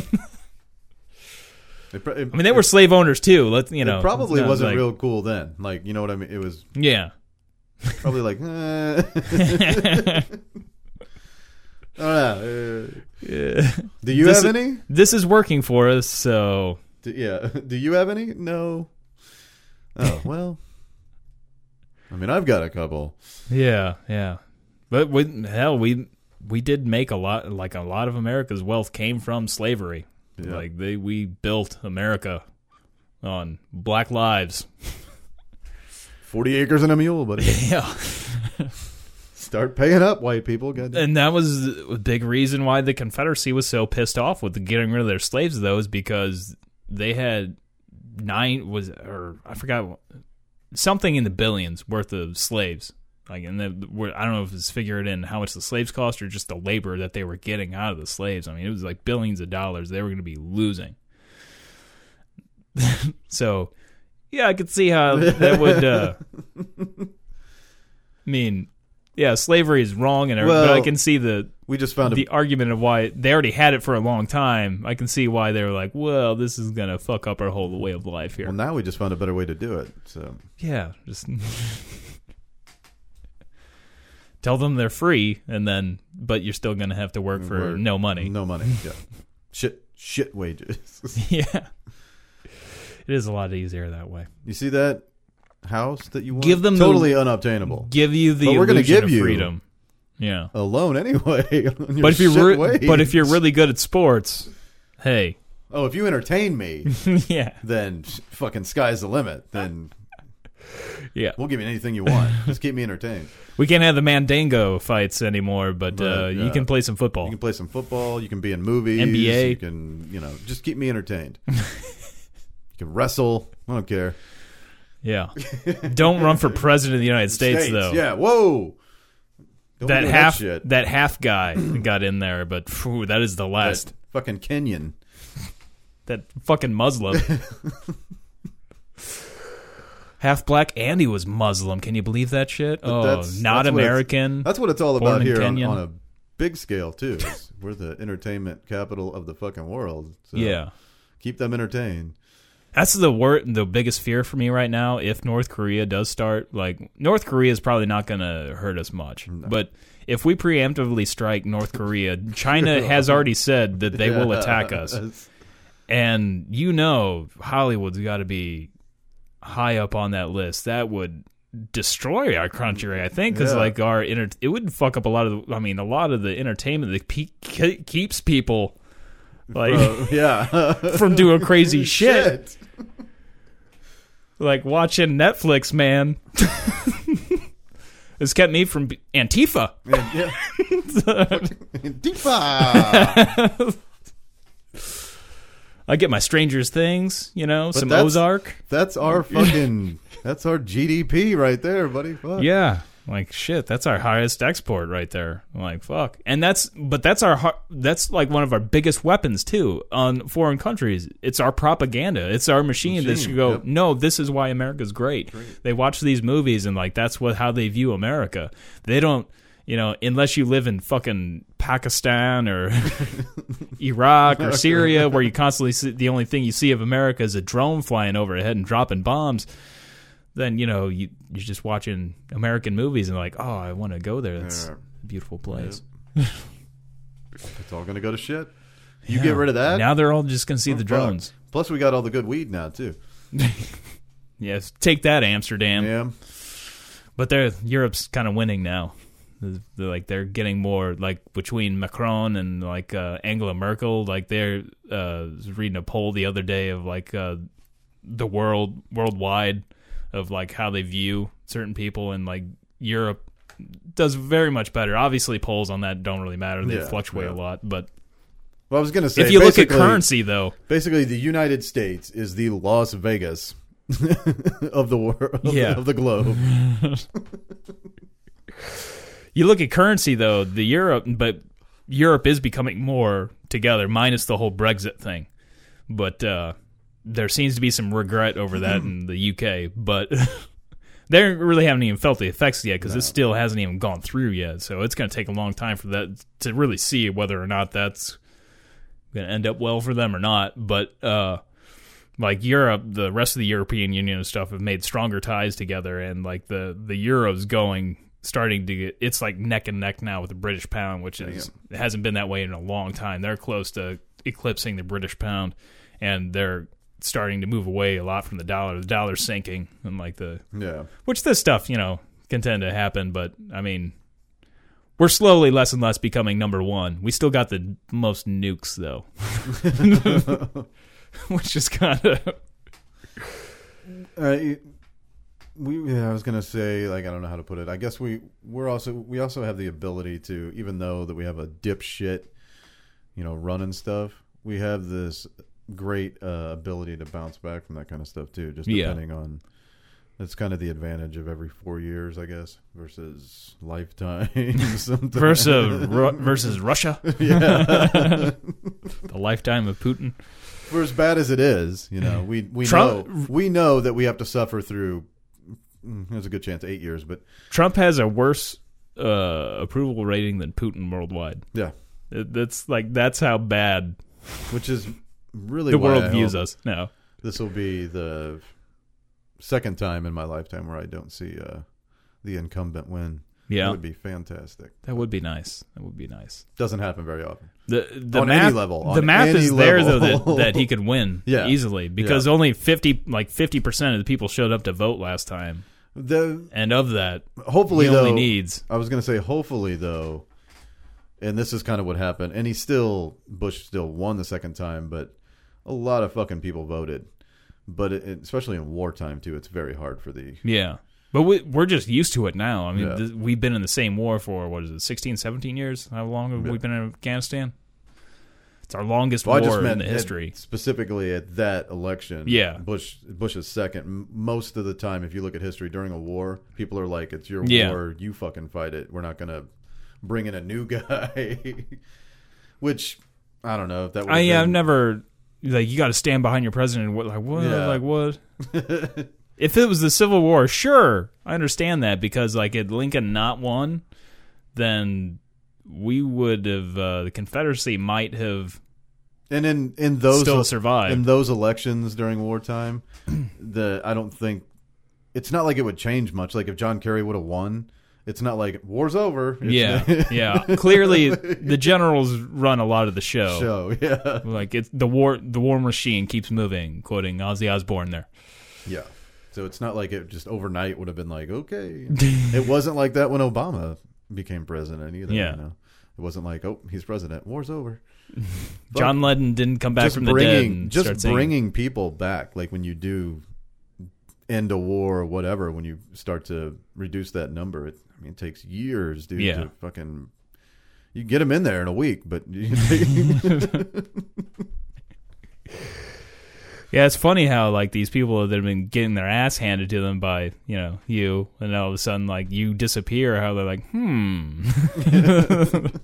[SPEAKER 3] It, it-
[SPEAKER 4] I mean, they were slave owners too. Let's you know,
[SPEAKER 3] it probably wasn't
[SPEAKER 4] like-
[SPEAKER 3] real cool then. Like, you know what I mean? It was
[SPEAKER 4] Yeah,
[SPEAKER 3] probably like, eh. *laughs* *laughs* Don't know. Uh,
[SPEAKER 4] Yeah. *laughs*
[SPEAKER 3] do you
[SPEAKER 4] This
[SPEAKER 3] have
[SPEAKER 4] is-
[SPEAKER 3] any?
[SPEAKER 4] this is working for us. So
[SPEAKER 3] Do, yeah. *laughs* Do you have any? No. Oh *laughs* well. I mean, I've got a couple.
[SPEAKER 4] yeah, yeah. But we, hell, we we did make a lot. Like a lot of America's wealth came from slavery.
[SPEAKER 3] Yeah.
[SPEAKER 4] Like they we built America on black lives.
[SPEAKER 3] Forty acres and a mule, buddy.
[SPEAKER 4] Yeah.
[SPEAKER 3] Start paying up, white people. God
[SPEAKER 4] And that was a big reason why the Confederacy was so pissed off with getting rid of their slaves, though, is because they had nine was or I forgot something in the billions worth of slaves. Like, and the, I don't know if it's figured in how much the slaves cost or just the labor that they were getting out of the slaves. I mean, it was like billions of dollars they were going to be losing. *laughs* so, yeah, I could see how that would. Uh, I *laughs* mean, yeah, slavery is wrong, and everything, but I can see the
[SPEAKER 3] We just found a
[SPEAKER 4] the argument of why they already had it for a long time. I can see why they were like, "Well, this is gonna fuck up our whole way of life here."
[SPEAKER 3] well. Now we just found a better way to do it. So
[SPEAKER 4] yeah, just *laughs* tell them they're free, and then but you're still gonna have to work for
[SPEAKER 3] Work.
[SPEAKER 4] no money.
[SPEAKER 3] no money. *laughs* Yeah. Shit. Shit wages. *laughs*
[SPEAKER 4] yeah, it is a lot easier that way.
[SPEAKER 3] you see that house that you want?
[SPEAKER 4] Give them the-
[SPEAKER 3] totally unobtainable.
[SPEAKER 4] Give you the
[SPEAKER 3] But we're gonna
[SPEAKER 4] illusion
[SPEAKER 3] give
[SPEAKER 4] of
[SPEAKER 3] you-
[SPEAKER 4] freedom. Yeah,
[SPEAKER 3] A loan anyway. *laughs* on your
[SPEAKER 4] but if you're re- but if you're really good at sports, hey,
[SPEAKER 3] oh, if you entertain me, *laughs*
[SPEAKER 4] yeah,
[SPEAKER 3] then fucking sky's the limit. Then
[SPEAKER 4] yeah.
[SPEAKER 3] we'll give you anything you want. Just keep me entertained. *laughs*
[SPEAKER 4] We can't have the Mandingo fights anymore, but
[SPEAKER 3] Right,
[SPEAKER 4] uh, you can play some football.
[SPEAKER 3] You can play some football. You can be in movies.
[SPEAKER 4] NBA.
[SPEAKER 3] You can, you know, just keep me entertained. you can wrestle. I don't care.
[SPEAKER 4] Yeah. *laughs* Don't run for president of the United States, though.
[SPEAKER 3] Yeah. Whoa. Don't
[SPEAKER 4] That half
[SPEAKER 3] shit.
[SPEAKER 4] that half guy *clears throat* got in there, but phew, that is the last.
[SPEAKER 3] That fucking Kenyan.
[SPEAKER 4] That fucking Muslim. *laughs* half black and he was Muslim. Can you believe that shit? oh,
[SPEAKER 3] that's-
[SPEAKER 4] not
[SPEAKER 3] that's what
[SPEAKER 4] American.
[SPEAKER 3] That's what it's all about here on, on a big scale too. We're the entertainment capital of the fucking world. So
[SPEAKER 4] yeah.
[SPEAKER 3] Keep them entertained.
[SPEAKER 4] That's the wor- the biggest fear for me right now. If North Korea does start, like North Korea is probably not going to hurt us much, but if we preemptively strike North Korea, China *laughs* has already said that they will attack us, and you know Hollywood's got to be high up on that list. That would destroy our country, I think, because
[SPEAKER 3] Yeah.
[SPEAKER 4] like our inter- it would fuck up a lot of. The, I mean, a lot of the entertainment that pe- keeps people like
[SPEAKER 3] Uh, yeah. *laughs*
[SPEAKER 4] from doing crazy *laughs* shit like watching Netflix, man. *laughs* it's kept me from be- Antifa.
[SPEAKER 3] yeah. Deepa. *laughs*
[SPEAKER 4] I get my Stranger's Things, you know, some
[SPEAKER 3] that's-
[SPEAKER 4] Ozark.
[SPEAKER 3] That's our fucking. That's our GDP right there, buddy. Fuck.
[SPEAKER 4] Yeah, like shit. That's our highest export right there. I'm like fuck, and that's but that's our that's like one of our biggest weapons too on foreign countries. It's our propaganda. It's our machine, that
[SPEAKER 3] Machine,
[SPEAKER 4] should go.
[SPEAKER 3] yep.
[SPEAKER 4] No, this is why America's great. They watch these movies and like that's what how they view America. They don't. You know, unless you live in fucking Pakistan or *laughs* Iraq or Syria, where you *laughs* constantly see the only thing you see of America is a drone flying overhead and dropping bombs, then you know you you're just watching American movies and like, oh, I want to go there. That's
[SPEAKER 3] Yeah.
[SPEAKER 4] a beautiful place.
[SPEAKER 3] It's all gonna go to shit. You get rid of that.
[SPEAKER 4] Now they're all just gonna see
[SPEAKER 3] Oh,
[SPEAKER 4] the
[SPEAKER 3] fuck.
[SPEAKER 4] drones.
[SPEAKER 3] Plus, we got all the good weed now too. *laughs*
[SPEAKER 4] Yes, take that, Amsterdam.
[SPEAKER 3] Yeah.
[SPEAKER 4] But they're Europe's kind of winning now. They're, like they're getting more like between Macron and like uh, Angela Merkel. Like they're uh, reading a poll the other day of like uh, the world worldwide of like how they view certain people and like Europe does very much better. Obviously, polls on that don't really matter; they
[SPEAKER 3] Yeah,
[SPEAKER 4] fluctuate
[SPEAKER 3] yeah.
[SPEAKER 4] a lot. But
[SPEAKER 3] Well, I was going to say
[SPEAKER 4] if you look at currency, though,
[SPEAKER 3] basically the United States is the Las Vegas *laughs* of the world, of,
[SPEAKER 4] Yeah.
[SPEAKER 3] the, of the globe. *laughs*
[SPEAKER 4] you look at currency though, the Europe, but Europe is becoming more together, minus the whole Brexit thing. But uh, there seems to be some regret over that in the UK. But *laughs* they really haven't even felt the effects yet because it still hasn't even gone through yet. So it's going to take a long time for that to really see whether or not that's going to end up well for them or not. But uh, like Europe, the rest of the European Union and stuff have made stronger ties together, and like the the euro's going starting to get it's like neck and neck now with the British pound, which is it hasn't been that way in a long time. They're close to eclipsing the British pound, and they're starting to move away a lot from the dollar. The dollar's sinking, and like the
[SPEAKER 3] Yeah.
[SPEAKER 4] which this stuff you know can tend to happen, but I mean. We're slowly less and less becoming number one. We still got the most nukes though, *laughs* *laughs* which is kind of
[SPEAKER 3] Uh, we yeah, I was gonna say like I don't know how to put it. I guess we we're also we also have the ability to even though that we have a dipshit, you know, running stuff. We have this great uh, ability to bounce back from that kind of stuff too. Just
[SPEAKER 4] Yeah.
[SPEAKER 3] depending on. That's kind of the advantage of every four years, I guess, versus lifetime. *laughs*
[SPEAKER 4] versus *laughs* Ru- versus Russia, *laughs*
[SPEAKER 3] yeah.
[SPEAKER 4] the lifetime of Putin.
[SPEAKER 3] For as bad as it is, you know, we we
[SPEAKER 4] Trump-
[SPEAKER 3] know we know that we have to suffer through. mm, There's a good chance eight years, but
[SPEAKER 4] Trump has a worse uh, approval rating than Putin worldwide.
[SPEAKER 3] yeah,
[SPEAKER 4] That's like that's how bad
[SPEAKER 3] which is really
[SPEAKER 4] the world views us. No,
[SPEAKER 3] This will be the second time in my lifetime where I don't see uh, the incumbent win.
[SPEAKER 4] yeah,
[SPEAKER 3] That would be fantastic.
[SPEAKER 4] that would be nice. That would be nice.
[SPEAKER 3] Doesn't happen very often.
[SPEAKER 4] The the
[SPEAKER 3] On
[SPEAKER 4] math
[SPEAKER 3] level,
[SPEAKER 4] the math is there though that, that he could win *laughs*
[SPEAKER 3] Yeah.
[SPEAKER 4] easily because
[SPEAKER 3] Yeah.
[SPEAKER 4] only fifty like fifty percent of the people showed up to vote last time,
[SPEAKER 3] The
[SPEAKER 4] and of that,
[SPEAKER 3] hopefully though,
[SPEAKER 4] only needs
[SPEAKER 3] I was going to say hopefully though, and this is kind of what happened. And he still Bush still won the second time, but a lot of fucking people voted. But it, it- especially in wartime too, it's very hard for the
[SPEAKER 4] Yeah. But we, we're just used to it now. I mean,
[SPEAKER 3] Yeah.
[SPEAKER 4] th- we've been in the same war for, what is it, 16, 17 years? How long have
[SPEAKER 3] Yeah.
[SPEAKER 4] we been in Afghanistan? It's our longest
[SPEAKER 3] Well,
[SPEAKER 4] war in the history.
[SPEAKER 3] specifically at that election.
[SPEAKER 4] Yeah.
[SPEAKER 3] Bush Bush's second. Most of the time, if you look at history during a war, people are like, "It's your
[SPEAKER 4] Yeah.
[SPEAKER 3] war. You fucking fight it. We're not gonna bring in a new *laughs* guy." Which I don't know if that.
[SPEAKER 4] I, yeah, I've never, like, you got to stand behind your president. What, like, what?
[SPEAKER 3] Yeah.
[SPEAKER 4] Like, what? *laughs* if it was the Civil War, sure. I understand that because, like, had Lincoln not won, then we would have, uh, the Confederacy might have
[SPEAKER 3] And in in those
[SPEAKER 4] still survived.
[SPEAKER 3] in those elections during wartime, *clears throat* the I don't think it's not like it would change much. Like if John Kerry would have won, it's not like war's over. It's
[SPEAKER 4] yeah, yeah. *laughs* Clearly, the generals run a lot of the show.
[SPEAKER 3] show. Yeah,
[SPEAKER 4] Like it's the war, the war machine keeps moving. Quoting Ozzy Osbourne there.
[SPEAKER 3] yeah. So it's not like it just overnight would have been like okay. *laughs* it wasn't like that when Obama became president either.
[SPEAKER 4] Yeah.
[SPEAKER 3] you know? it wasn't like oh he's president, war's over. *laughs*
[SPEAKER 4] John Lennon didn't come back from the dead.
[SPEAKER 3] Just bringing people back like when you do end a war or whatever when you start to reduce that number it i mean it takes years dude
[SPEAKER 4] Yeah.
[SPEAKER 3] to fucking you get them in there in a week but *laughs* *laughs*
[SPEAKER 4] Yeah, it's funny how like these people that have been getting their ass handed to them by you know you, and all of a sudden like you disappear. How they're like, hmm. *laughs* that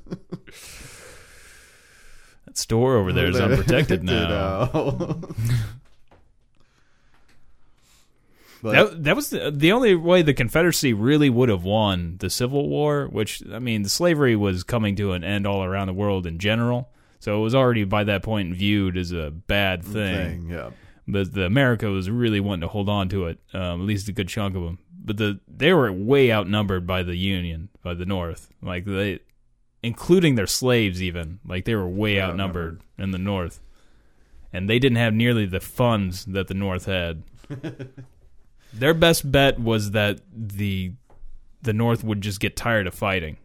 [SPEAKER 4] store over there is unprotected now.
[SPEAKER 3] But
[SPEAKER 4] That, that was the, the only way the Confederacy really would have won the Civil War, which, I mean, the slavery was coming to an end all around the world in general. So it was already by that point viewed as a bad thing.
[SPEAKER 3] thing, yeah
[SPEAKER 4] But the America was really wanting to hold on to it, um, at least a good chunk of them. But the they were way outnumbered by the Union, by the North. Like they, including their slaves, even like they were way
[SPEAKER 3] Way
[SPEAKER 4] outnumbered in the North, and they didn't have nearly the funds that the North had. *laughs* Their best bet was that the the North would just get tired of fighting,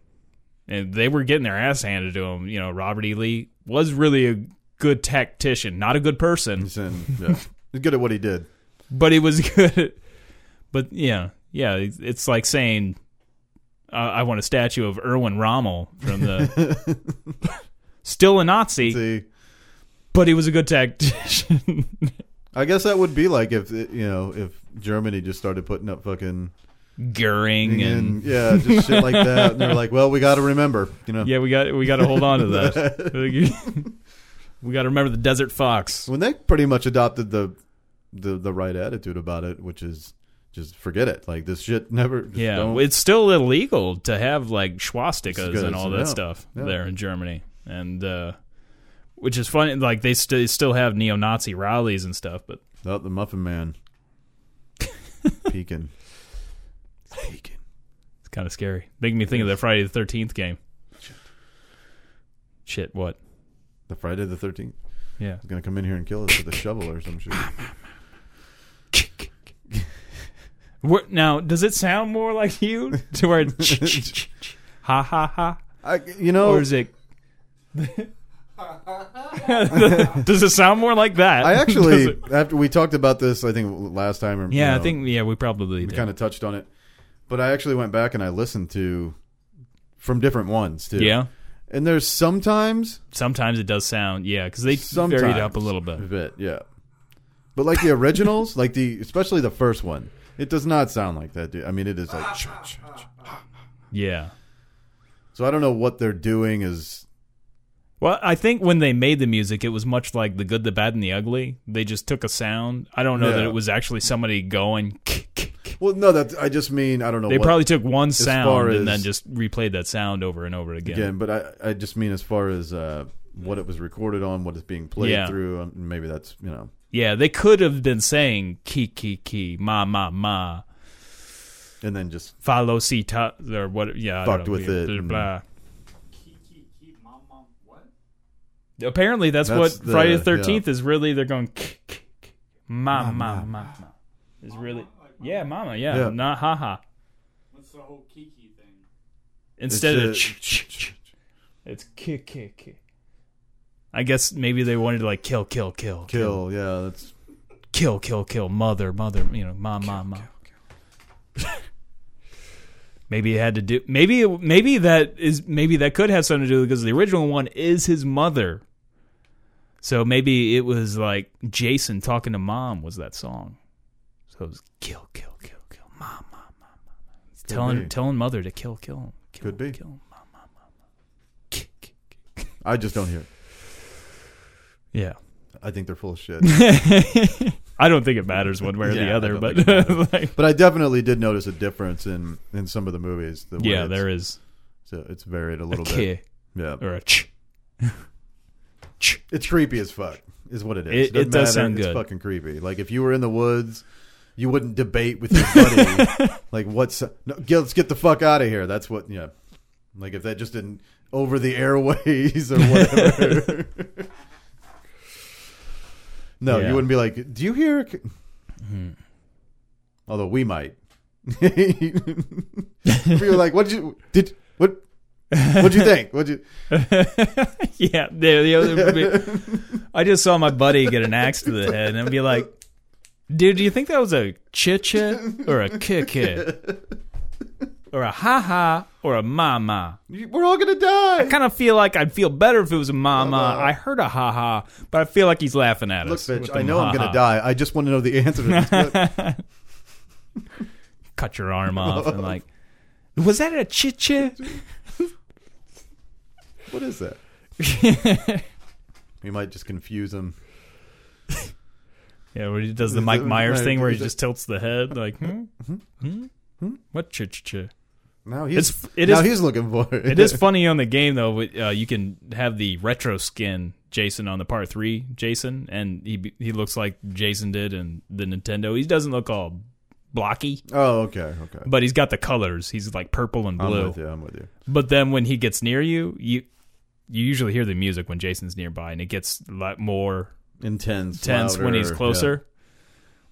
[SPEAKER 4] and they were getting their ass handed to them. You know, Robert E. Lee was really a good tactician, not a good person,
[SPEAKER 3] he's, in, yeah. he's good at what he did
[SPEAKER 4] but he was *laughs* good. But yeah, yeah, it's it's like saying uh, I want a statue of Erwin Rommel from the *laughs* still a Nazi,
[SPEAKER 3] see
[SPEAKER 4] but he was a good tactician. *laughs*
[SPEAKER 3] I guess that would be like if it- you know if Germany just started putting up fucking
[SPEAKER 4] Goering and
[SPEAKER 3] and yeah, just shit like that, and they're like, well, we got to remember, you know,
[SPEAKER 4] yeah, we got we got to hold on to that. *laughs* *laughs* we got to remember the Desert Fox.
[SPEAKER 3] when they pretty much adopted the the the right attitude about it, which is just forget it, like this shit never.
[SPEAKER 4] Yeah,
[SPEAKER 3] don't-
[SPEAKER 4] it's still illegal to have like swastikas and all that stuff
[SPEAKER 3] Yeah.
[SPEAKER 4] there in Germany, and uh, which is funny. Like they st- still have neo-Nazi rallies and stuff, but
[SPEAKER 3] oh, the Muffin Man peeking. Peeking.
[SPEAKER 4] it's kind of scary. Making me think of the Friday the Thirteenth game. Shit, what?
[SPEAKER 3] The Friday the Thirteenth
[SPEAKER 4] Yeah.
[SPEAKER 3] is gonna come in here and kill us with a shovel or some shit.
[SPEAKER 4] Now, does it sound more like you to where it's ha ha ha,
[SPEAKER 3] I, you know,
[SPEAKER 4] or is it? *laughs* does it sound more like that?
[SPEAKER 3] I actually *laughs* after we talked about this, I think last time. Or,
[SPEAKER 4] yeah,
[SPEAKER 3] you
[SPEAKER 4] I think yeah, we probably
[SPEAKER 3] we kind of touched on it, but I actually went back and I listened to from different ones too.
[SPEAKER 4] yeah.
[SPEAKER 3] and there's sometimes
[SPEAKER 4] Sometimes it does sound yeah, because they
[SPEAKER 3] sometimes
[SPEAKER 4] varied up a little bit.
[SPEAKER 3] a bit, yeah. But like the originals, *laughs* like the especially the first one, it does not sound like that. Dude. I mean, it is like.
[SPEAKER 4] Yeah.
[SPEAKER 3] So I don't know what they're doing. Is
[SPEAKER 4] Well, I think when they made the music, it was much like the good, the bad, and the ugly. They just took a sound. I don't know that it was actually somebody going. *laughs*
[SPEAKER 3] well, no, that I just mean I don't know.
[SPEAKER 4] They
[SPEAKER 3] what,
[SPEAKER 4] probably took one sound and
[SPEAKER 3] as-
[SPEAKER 4] then just replayed that sound over and over again.
[SPEAKER 3] again, but I I just mean as far as uh, what it was recorded on, what it's being played
[SPEAKER 4] Yeah.
[SPEAKER 3] through. Um, maybe that's you know.
[SPEAKER 4] Yeah, they could have been saying ki ki ki ma ma ma
[SPEAKER 3] And then just
[SPEAKER 4] follow si ta or what? Yeah,
[SPEAKER 3] Fucked
[SPEAKER 4] know,
[SPEAKER 3] with it
[SPEAKER 4] Blah,
[SPEAKER 3] and-
[SPEAKER 4] blah.
[SPEAKER 5] Keep, keep, keep, mom, mom, what?
[SPEAKER 4] Apparently, that's,
[SPEAKER 3] That's
[SPEAKER 4] what
[SPEAKER 3] the-
[SPEAKER 4] Friday the Thirteenth is really. They're going ma ma ma ma. Is really yeah, mama. Yeah,
[SPEAKER 3] Yeah.
[SPEAKER 4] not ha ha.
[SPEAKER 5] What's the whole Kiki thing?
[SPEAKER 4] Instead of
[SPEAKER 3] It's, uh,
[SPEAKER 4] ch, ch, ch, it's ki ki ki. I guess maybe they wanted to like kill, kill, kill,
[SPEAKER 3] kill. Yeah, that's
[SPEAKER 4] kill, kill, kill, mother, mother. You know, ma, ma, ma. *laughs* maybe it had to do. Maybe, maybe that is. Maybe that could have something to do because the original one is his mother. So maybe it was like Jason talking to mom was that song. So it was kill, kill, kill, kill, mom, mom, mom, mom. He's telling
[SPEAKER 3] be.
[SPEAKER 4] telling mother to kill, kill, kill,
[SPEAKER 3] Could be.
[SPEAKER 4] kill, mom, mom, mom, mom. Kick, kick, kick.
[SPEAKER 3] I just don't hear. it.
[SPEAKER 4] Yeah.
[SPEAKER 3] I think they're full of shit. *laughs*
[SPEAKER 4] I don't think it matters one way or
[SPEAKER 3] Yeah,
[SPEAKER 4] the other, but
[SPEAKER 3] think it matters. *laughs*
[SPEAKER 4] like,
[SPEAKER 3] But I definitely did notice a difference in in some of the movies. The
[SPEAKER 4] yeah, there is
[SPEAKER 3] So it's varied a
[SPEAKER 4] a
[SPEAKER 3] little bit.
[SPEAKER 4] K
[SPEAKER 3] Yeah,
[SPEAKER 4] or a ch. *laughs*
[SPEAKER 3] it's creepy as fuck. Is what it is.
[SPEAKER 4] It-
[SPEAKER 3] doesn't
[SPEAKER 4] it does
[SPEAKER 3] matter.
[SPEAKER 4] sound
[SPEAKER 3] It's
[SPEAKER 4] good.
[SPEAKER 3] fucking creepy. Like if you were in the woods, you wouldn't debate with your buddy. *laughs* like what's no, let's get the fuck out of here. That's what. Yeah. Like if that just didn't over the airways or whatever. *laughs* no,
[SPEAKER 4] Yeah.
[SPEAKER 3] you wouldn't be like, "Do you hear?"
[SPEAKER 4] Hmm.
[SPEAKER 3] Although we might. *laughs* we were like, "What did you did what?" What'd you think? What'd you? *laughs*
[SPEAKER 4] yeah, the, the other, *laughs* I just saw my buddy get an axe to the head, and I'd be like, "Dude, do you think that was a chicha or a kick hit or a ha ha or a ma ma?"
[SPEAKER 3] We're all gonna die.
[SPEAKER 4] I kind of feel like I'd feel better if it was a mama. ma.
[SPEAKER 3] Ma-ma.
[SPEAKER 4] I heard a ha ha, but I feel like he's laughing at
[SPEAKER 3] Look,
[SPEAKER 4] us.
[SPEAKER 3] bitch,
[SPEAKER 4] with
[SPEAKER 3] I know I'm gonna die. I just want to know the answer to this. *laughs*
[SPEAKER 4] Cut your arm off and like, was that a chicha?
[SPEAKER 3] What is that? *laughs* We might just confuse him.
[SPEAKER 4] Yeah, where he does the
[SPEAKER 3] Is
[SPEAKER 4] Mike
[SPEAKER 3] it-
[SPEAKER 4] Myers thing where he
[SPEAKER 3] is it-
[SPEAKER 4] just tilts the head like, hmm? Hmm? hmm? What ch ch ch?
[SPEAKER 3] Now he's
[SPEAKER 4] It's it
[SPEAKER 3] now
[SPEAKER 4] is
[SPEAKER 3] he's looking for it.
[SPEAKER 4] it is *laughs* funny on the game though. but, Uh, you can have the retro skin Jason on the part three Jason, and he be- he looks like Jason did in the Nintendo. He doesn't look all blocky,
[SPEAKER 3] Oh, okay, okay.
[SPEAKER 4] but he's got the colors. He's like purple and blue.
[SPEAKER 3] I'm
[SPEAKER 4] blue.
[SPEAKER 3] with you. I'm with you.
[SPEAKER 4] But then when he gets near you, you you usually hear the music when Jason's nearby, and it gets a lot more
[SPEAKER 3] Intense,
[SPEAKER 4] tense when he's
[SPEAKER 3] louder,
[SPEAKER 4] closer.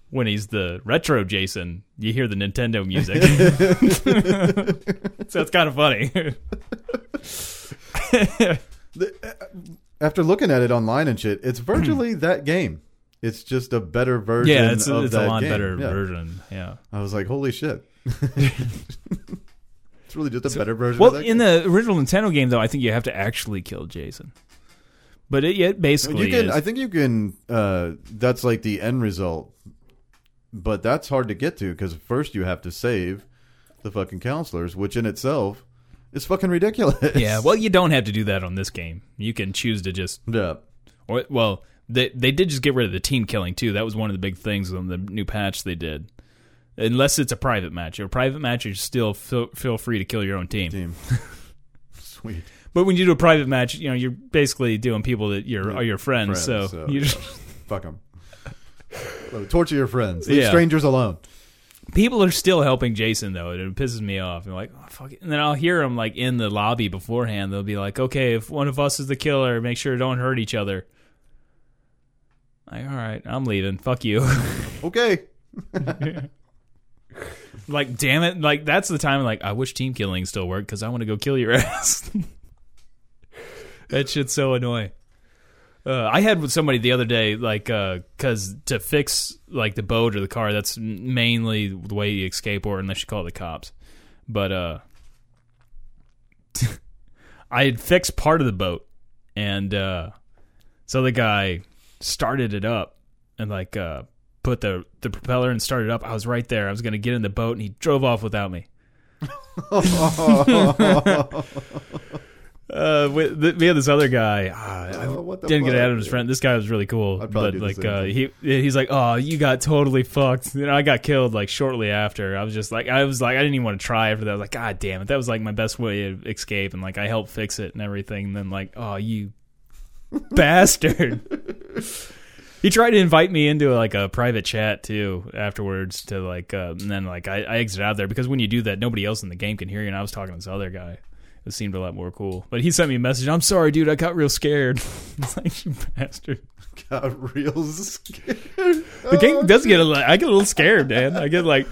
[SPEAKER 4] When he's the retro Jason, you hear the Nintendo music. *laughs* so it's kind of funny.
[SPEAKER 3] yeah. The- uh, After looking at it online and shit, it's virtually *clears throat* that game. It's just a better version.
[SPEAKER 4] yeah, it's,
[SPEAKER 3] of
[SPEAKER 4] it's a lot
[SPEAKER 3] game.
[SPEAKER 4] better
[SPEAKER 3] Yeah.
[SPEAKER 4] version. Yeah.
[SPEAKER 3] I was like, holy shit. *laughs* it's really just a better version.
[SPEAKER 4] Well,
[SPEAKER 3] of that
[SPEAKER 4] in
[SPEAKER 3] game.
[SPEAKER 4] the original Nintendo game, though, I think you have to actually kill Jason But it, it basically
[SPEAKER 3] you can.
[SPEAKER 4] is.
[SPEAKER 3] I think you can. Uh, that's like the end result, but that's hard to get to because first you have to save the fucking counselors, which in itself is fucking ridiculous.
[SPEAKER 4] yeah, well, you don't have to do that on this game. You can choose to just
[SPEAKER 3] yeah.
[SPEAKER 4] Or well, they they did just get rid of the team killing too. That was one of the big things on the new patch they did. Unless it's a private match, a private match, you still feel, feel free to kill your own team.
[SPEAKER 3] Team. *laughs* Sweet.
[SPEAKER 4] But when you do a private match, you know you're basically doing people that you're are your friends. So
[SPEAKER 3] so,
[SPEAKER 4] you just, *laughs*
[SPEAKER 3] Fuck them. Torture your friends. Leave
[SPEAKER 4] Yeah.
[SPEAKER 3] strangers alone.
[SPEAKER 4] people are still helping Jason though. It pisses me off. I'm like, oh, fuck it. And then I'll hear them like in the lobby beforehand. They'll be like, okay, if one of us is the killer, make sure don't hurt each other. Like, all right, I'm leaving. Fuck you. *laughs*
[SPEAKER 3] Okay.
[SPEAKER 4] Like damn it. Like that's the time like i wish team killing still worked because i want to go kill your *laughs* ass. That shit's so annoying. Uh, i had with somebody the other day like because to fix like the boat or the car that's mainly the way you escape or unless you call the cops. But uh *laughs* i had fixed part of the boat and uh so the guy started it up and like uh put the the propeller and started up. I was right there. I was going to get in the boat and he drove off without me. *laughs* Uh, we, th- we had this other guy. ah, I
[SPEAKER 3] Oh, what the
[SPEAKER 4] didn't get
[SPEAKER 3] fuck?
[SPEAKER 4] out of his friend. This guy was really cool, but like uh, he he's like, oh, you got totally fucked. You know, I got killed like shortly after. I was just like, I was like, I didn't even want to try after that. I was like, God damn it, that was like my best way to escape, and like I helped fix it and everything. And then like, oh, you *laughs* bastard. *laughs* He tried to invite me into like a private chat too afterwards to like, uh, and then like I, I exited out there because when you do that, nobody else in the game can hear you. And I was talking to this other guy. It seemed a lot more cool. But he sent me a message. I'm sorry, dude. I got real scared. *laughs* it's like you bastard.
[SPEAKER 3] Got real *laughs* scared.
[SPEAKER 4] The game does get a little. I get a little scared, man. I get like,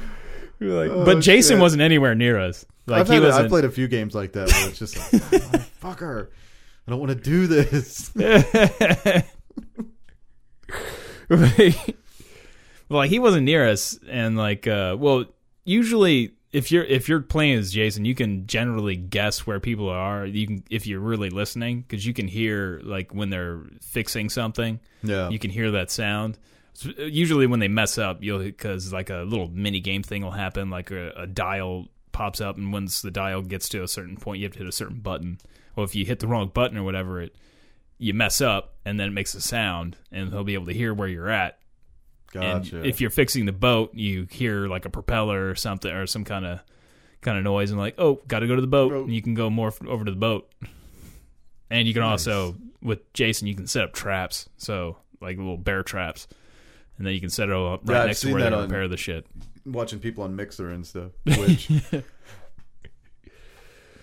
[SPEAKER 4] like but
[SPEAKER 3] Oh,
[SPEAKER 4] Jason
[SPEAKER 3] shit.
[SPEAKER 4] wasn't anywhere near us. Like
[SPEAKER 3] I've,
[SPEAKER 4] he was.
[SPEAKER 3] I've played a few games like that where it's just like, fucker, I don't want to do this. *laughs* *laughs*
[SPEAKER 4] well, like he wasn't near us, and like, uh, well, usually if you're if you're playing as Jason, you can generally guess where people are. You can if you're really listening because you can hear like when they're fixing something.
[SPEAKER 3] Yeah.
[SPEAKER 4] you can hear that sound. So, Usually when they mess up, you'll because like a little mini game thing will happen, like a, a dial pops up, and once the dial gets to a certain point, you have to hit a certain button. Well, if you hit the wrong button or whatever, it you mess up, and then it makes a sound, and they'll be able to hear where you're at.
[SPEAKER 3] Gotcha.
[SPEAKER 4] And if you're fixing the boat, you hear like a propeller or something or some kind of kind of noise, and like, oh, got to go to the boat.
[SPEAKER 3] Boat.
[SPEAKER 4] And you can go more over to the boat, and you can also with Jason, you can set up traps, so like little bear traps, and then you can set it all up right
[SPEAKER 3] Yeah,
[SPEAKER 4] next to where they
[SPEAKER 3] on-
[SPEAKER 4] repair the shit.
[SPEAKER 3] watching people on Mixer and stuff, *laughs* which *laughs*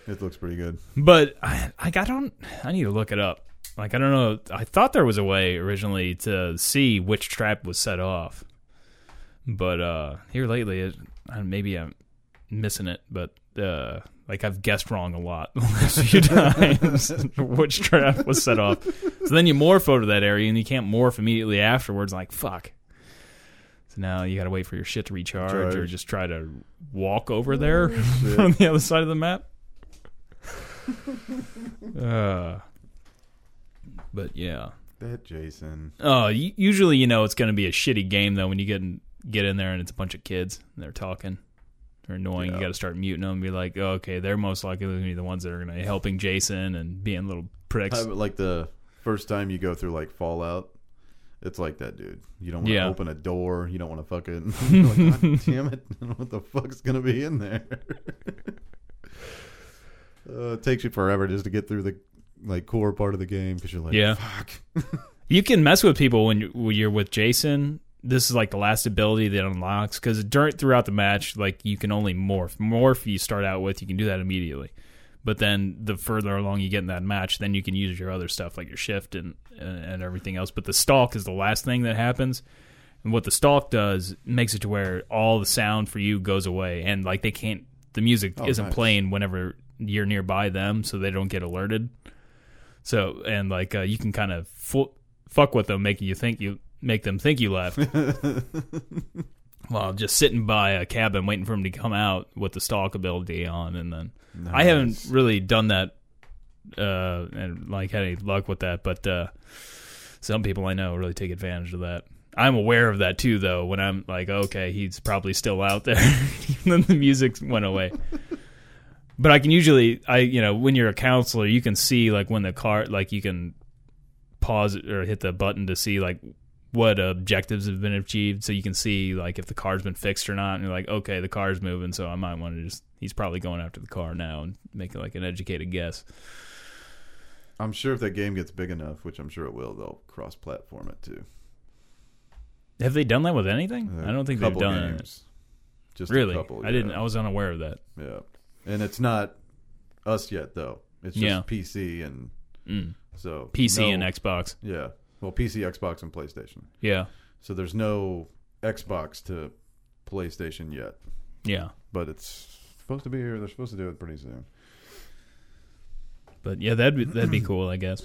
[SPEAKER 3] it looks pretty good.
[SPEAKER 4] But I, I don't. I need to look it up. Like, I don't know. I thought there was a way originally to see which trap was set off, but uh here lately, it, maybe I'm missing it. But uh like I've guessed wrong a lot the last few *laughs* *laughs* times which trap was set off. So then you morph over to that area, and you can't morph immediately afterwards. Like fuck. So now you got to wait for your shit to recharge, or just try to walk over there *laughs*
[SPEAKER 3] shit.
[SPEAKER 4] on the other side of the map. uh, but yeah.
[SPEAKER 3] That Jason.
[SPEAKER 4] Oh, usually you know it's going to be a shitty game though when you get in, get in there and it's a bunch of kids and they're talking. They're annoying. You
[SPEAKER 3] Yeah.
[SPEAKER 4] got to start muting them and be like, oh, okay, they're most likely going to be the ones that are going to be helping Jason and being little pricks.
[SPEAKER 3] Like the first time you go through like Fallout, it's like that, dude. You don't want to
[SPEAKER 4] Yeah.
[SPEAKER 3] open a door. You don't want to fucking. *laughs* *laughs* Like, God damn it! I don't know what the fuck's gonna be in there? *laughs* uh, it takes you forever just to get through the like core part of the game because you're like,
[SPEAKER 4] Yeah.
[SPEAKER 3] fuck. *laughs*
[SPEAKER 4] You can mess with people when, you, when you're with Jason. This is like the last ability that unlocks because during throughout the match, like you can only morph. Morph you start out with, you can do that immediately. But then the further along you get in that match, then you can use your other stuff like your shift and and everything else. But the stalk is the last thing that happens. And what the stalk does makes it to where all the sound for you goes away, and like they can't, the music
[SPEAKER 3] Oh,
[SPEAKER 4] isn't
[SPEAKER 3] nice.
[SPEAKER 4] playing whenever you're nearby them, so they don't get alerted. So and like uh, you can kind of fu- fuck with them, making you think you make them think you left. *laughs* While just sitting by a cabin waiting for him to come out with the stalk ability on, and then I haven't really done that uh, and like had any luck with that. But uh, some people I know really take advantage of that. I'm aware of that too, though. When I'm like, okay, he's probably still out there, *laughs* even though the music went away. But I can usually, I you know, when you're a counselor, you can see like when the car, like you can pause it or hit the button to see like what objectives have been achieved, so you can see like if the car's been fixed or not. And you're like, okay, the car's moving, so I might want to just. He's probably going after the car now and make like an educated guess.
[SPEAKER 3] I'm sure if that game gets big enough, which I'm sure it will, they'll cross-platform it too.
[SPEAKER 4] Have they done that with anything?
[SPEAKER 3] Uh,
[SPEAKER 4] I don't think they've done it.
[SPEAKER 3] Just
[SPEAKER 4] Really,
[SPEAKER 3] a couple.
[SPEAKER 4] I didn't. I was unaware of that.
[SPEAKER 3] Yeah, and it's not us yet though. It's just
[SPEAKER 4] Yeah.
[SPEAKER 3] PC and
[SPEAKER 4] Mm.
[SPEAKER 3] so
[SPEAKER 4] PC
[SPEAKER 3] no-
[SPEAKER 4] and Xbox.
[SPEAKER 3] Yeah, well, PC, Xbox, and PlayStation.
[SPEAKER 4] Yeah,
[SPEAKER 3] So there's no Xbox to PlayStation yet,
[SPEAKER 4] yeah.
[SPEAKER 3] but it's supposed to be here. They're supposed to do it pretty soon.
[SPEAKER 4] But yeah, that'd be that'd be cool, I guess.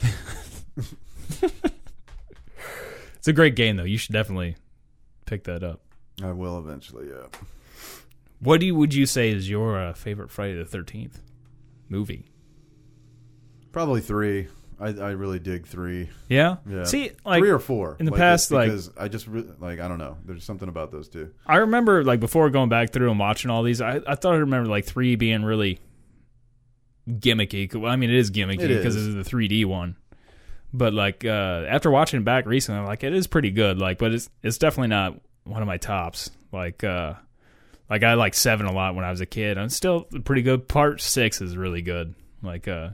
[SPEAKER 4] *laughs* it's a great game, though. You should definitely pick that up.
[SPEAKER 3] I will eventually. Yeah.
[SPEAKER 4] What do you, would you say is your uh, favorite Friday the Thirteenth movie?
[SPEAKER 3] Probably three. I, I really dig three.
[SPEAKER 4] Yeah.
[SPEAKER 3] Yeah.
[SPEAKER 4] See, like
[SPEAKER 3] three or four
[SPEAKER 4] in the
[SPEAKER 3] Like,
[SPEAKER 4] past, like-
[SPEAKER 3] because I just re- like I don't know. There's something about those two.
[SPEAKER 4] I remember, like before going back through and watching all these, I, I thought I remember like three being really gimmicky. Well, I mean, it is gimmicky
[SPEAKER 3] It
[SPEAKER 4] because
[SPEAKER 3] is.
[SPEAKER 4] it's the 3D one. But like uh, after watching it back recently, I'm like, it is pretty good. Like, but it's it's definitely not one of my tops. Like, uh, like I like seven a lot when I was a kid. I'm still pretty good. Part six is really good. Like uh,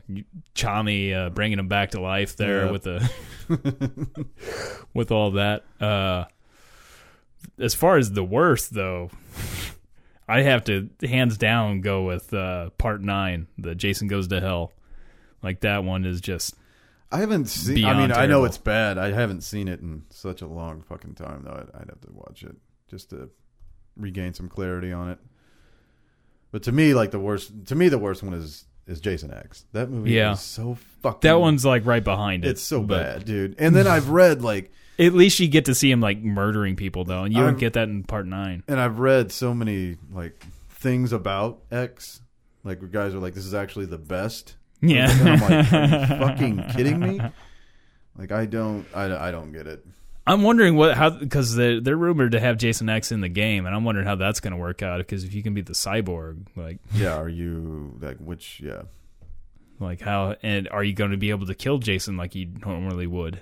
[SPEAKER 4] Tommy uh, bringing him back to life there
[SPEAKER 3] Yeah.
[SPEAKER 4] with the *laughs* with all that. Uh, as far as the worst, though, I have to hands down go with uh, part nine, the Jason Goes to Hell. Like that one is just
[SPEAKER 3] I haven't seen. I mean, I know it's bad. I haven't seen it in such a long fucking time though. I'd, I'd have to watch it just to regain some clarity on it. But to me, like the worst. To me, the worst one is is Jason X. That movie
[SPEAKER 4] Yeah.
[SPEAKER 3] is so fucking.
[SPEAKER 4] that one's like right behind it.
[SPEAKER 3] It's so bad, dude. And then I've *laughs* read like,
[SPEAKER 4] At least you get to see him like murdering people though, and you don't get that in part nine.
[SPEAKER 3] and I've read so many like things about X. Like guys are like, this is actually the best.
[SPEAKER 4] Yeah,
[SPEAKER 3] And I'm like, are you *laughs* fucking kidding me? Like I don't, I, I don't get it.
[SPEAKER 4] I'm wondering what how because they're, they're rumored to have Jason X in the game, and I'm wondering how that's going to work out. Because if you can be the cyborg, like *laughs*
[SPEAKER 3] Yeah, are you like which? Yeah,
[SPEAKER 4] like how and are you going to be able to kill Jason like you normally would?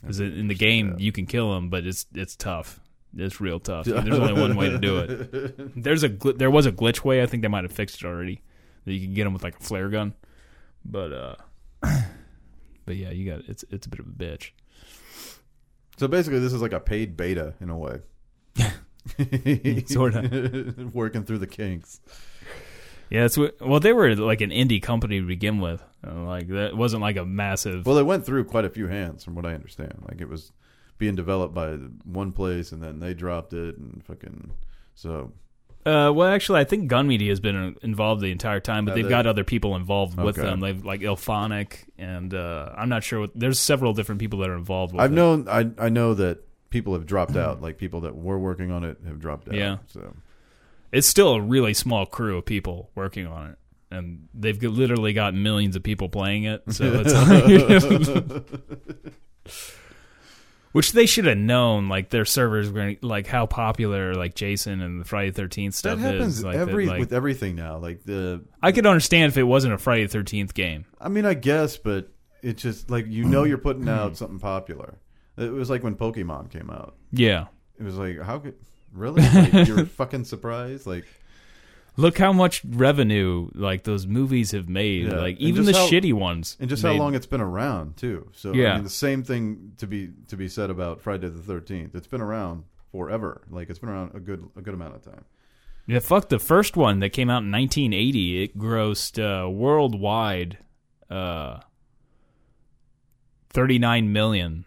[SPEAKER 4] Because in the game you can kill him, but it's it's tough. It's real tough. There's only one way to do it. *laughs* There's a gl- there was a glitch way. I think they might have fixed it already. That you can get him with like a flare gun, but uh, *coughs* but yeah, you got it's it's a bit of a bitch.
[SPEAKER 3] So basically, this is like a paid beta in a way. *laughs*
[SPEAKER 4] Sorta. *laughs*
[SPEAKER 3] working through the kinks.
[SPEAKER 4] Yeah, it's well they were like an indie company to begin with. Like that wasn't like a massive.
[SPEAKER 3] Well, it went through quite a few hands, from what I understand. Like it was being developed by one place, and then they dropped it, and fucking so.
[SPEAKER 4] Uh, well, actually, I think Gun Media has been uh, involved the entire time, but they've
[SPEAKER 3] they?
[SPEAKER 4] got other people involved with
[SPEAKER 3] Okay.
[SPEAKER 4] them. They've like IllFonic, and uh, I'm not sure. What, there's several different people that are involved with
[SPEAKER 3] I've
[SPEAKER 4] it.
[SPEAKER 3] known, I I know that people have dropped out. Like people that were working on it have dropped out.
[SPEAKER 4] Yeah.
[SPEAKER 3] So
[SPEAKER 4] It's still a really small crew of people working on it, and they've literally got millions of people playing it. So it's *laughs* *laughs* *laughs* which they should have known. Like their servers were gonna, like how popular like Jason and the Friday Thirteenth
[SPEAKER 3] that
[SPEAKER 4] stuff
[SPEAKER 3] happens
[SPEAKER 4] is. Like, that,
[SPEAKER 3] every
[SPEAKER 4] like-
[SPEAKER 3] with everything now. Like the,
[SPEAKER 4] I could understand if it wasn't a Friday Thirteenth game.
[SPEAKER 3] I mean, I guess, but it's just like you know mm. you're putting out mm. something popular. It was like when Pokemon came out.
[SPEAKER 4] Yeah.
[SPEAKER 3] It was like, how could really? Like, *laughs* you're fucking surprised? Like,
[SPEAKER 4] Look how much revenue like those movies have made.
[SPEAKER 3] Yeah.
[SPEAKER 4] Like even the
[SPEAKER 3] how-
[SPEAKER 4] shitty ones.
[SPEAKER 3] and just
[SPEAKER 4] made-
[SPEAKER 3] how long it's been around too. So I
[SPEAKER 4] Yeah.
[SPEAKER 3] mean, the same thing to be to be said about Friday the Thirteenth. It's been around forever. Like it's been around a good a good amount of time.
[SPEAKER 4] Yeah, fuck the first one that came out in 1980. It grossed uh, worldwide uh, 39 million.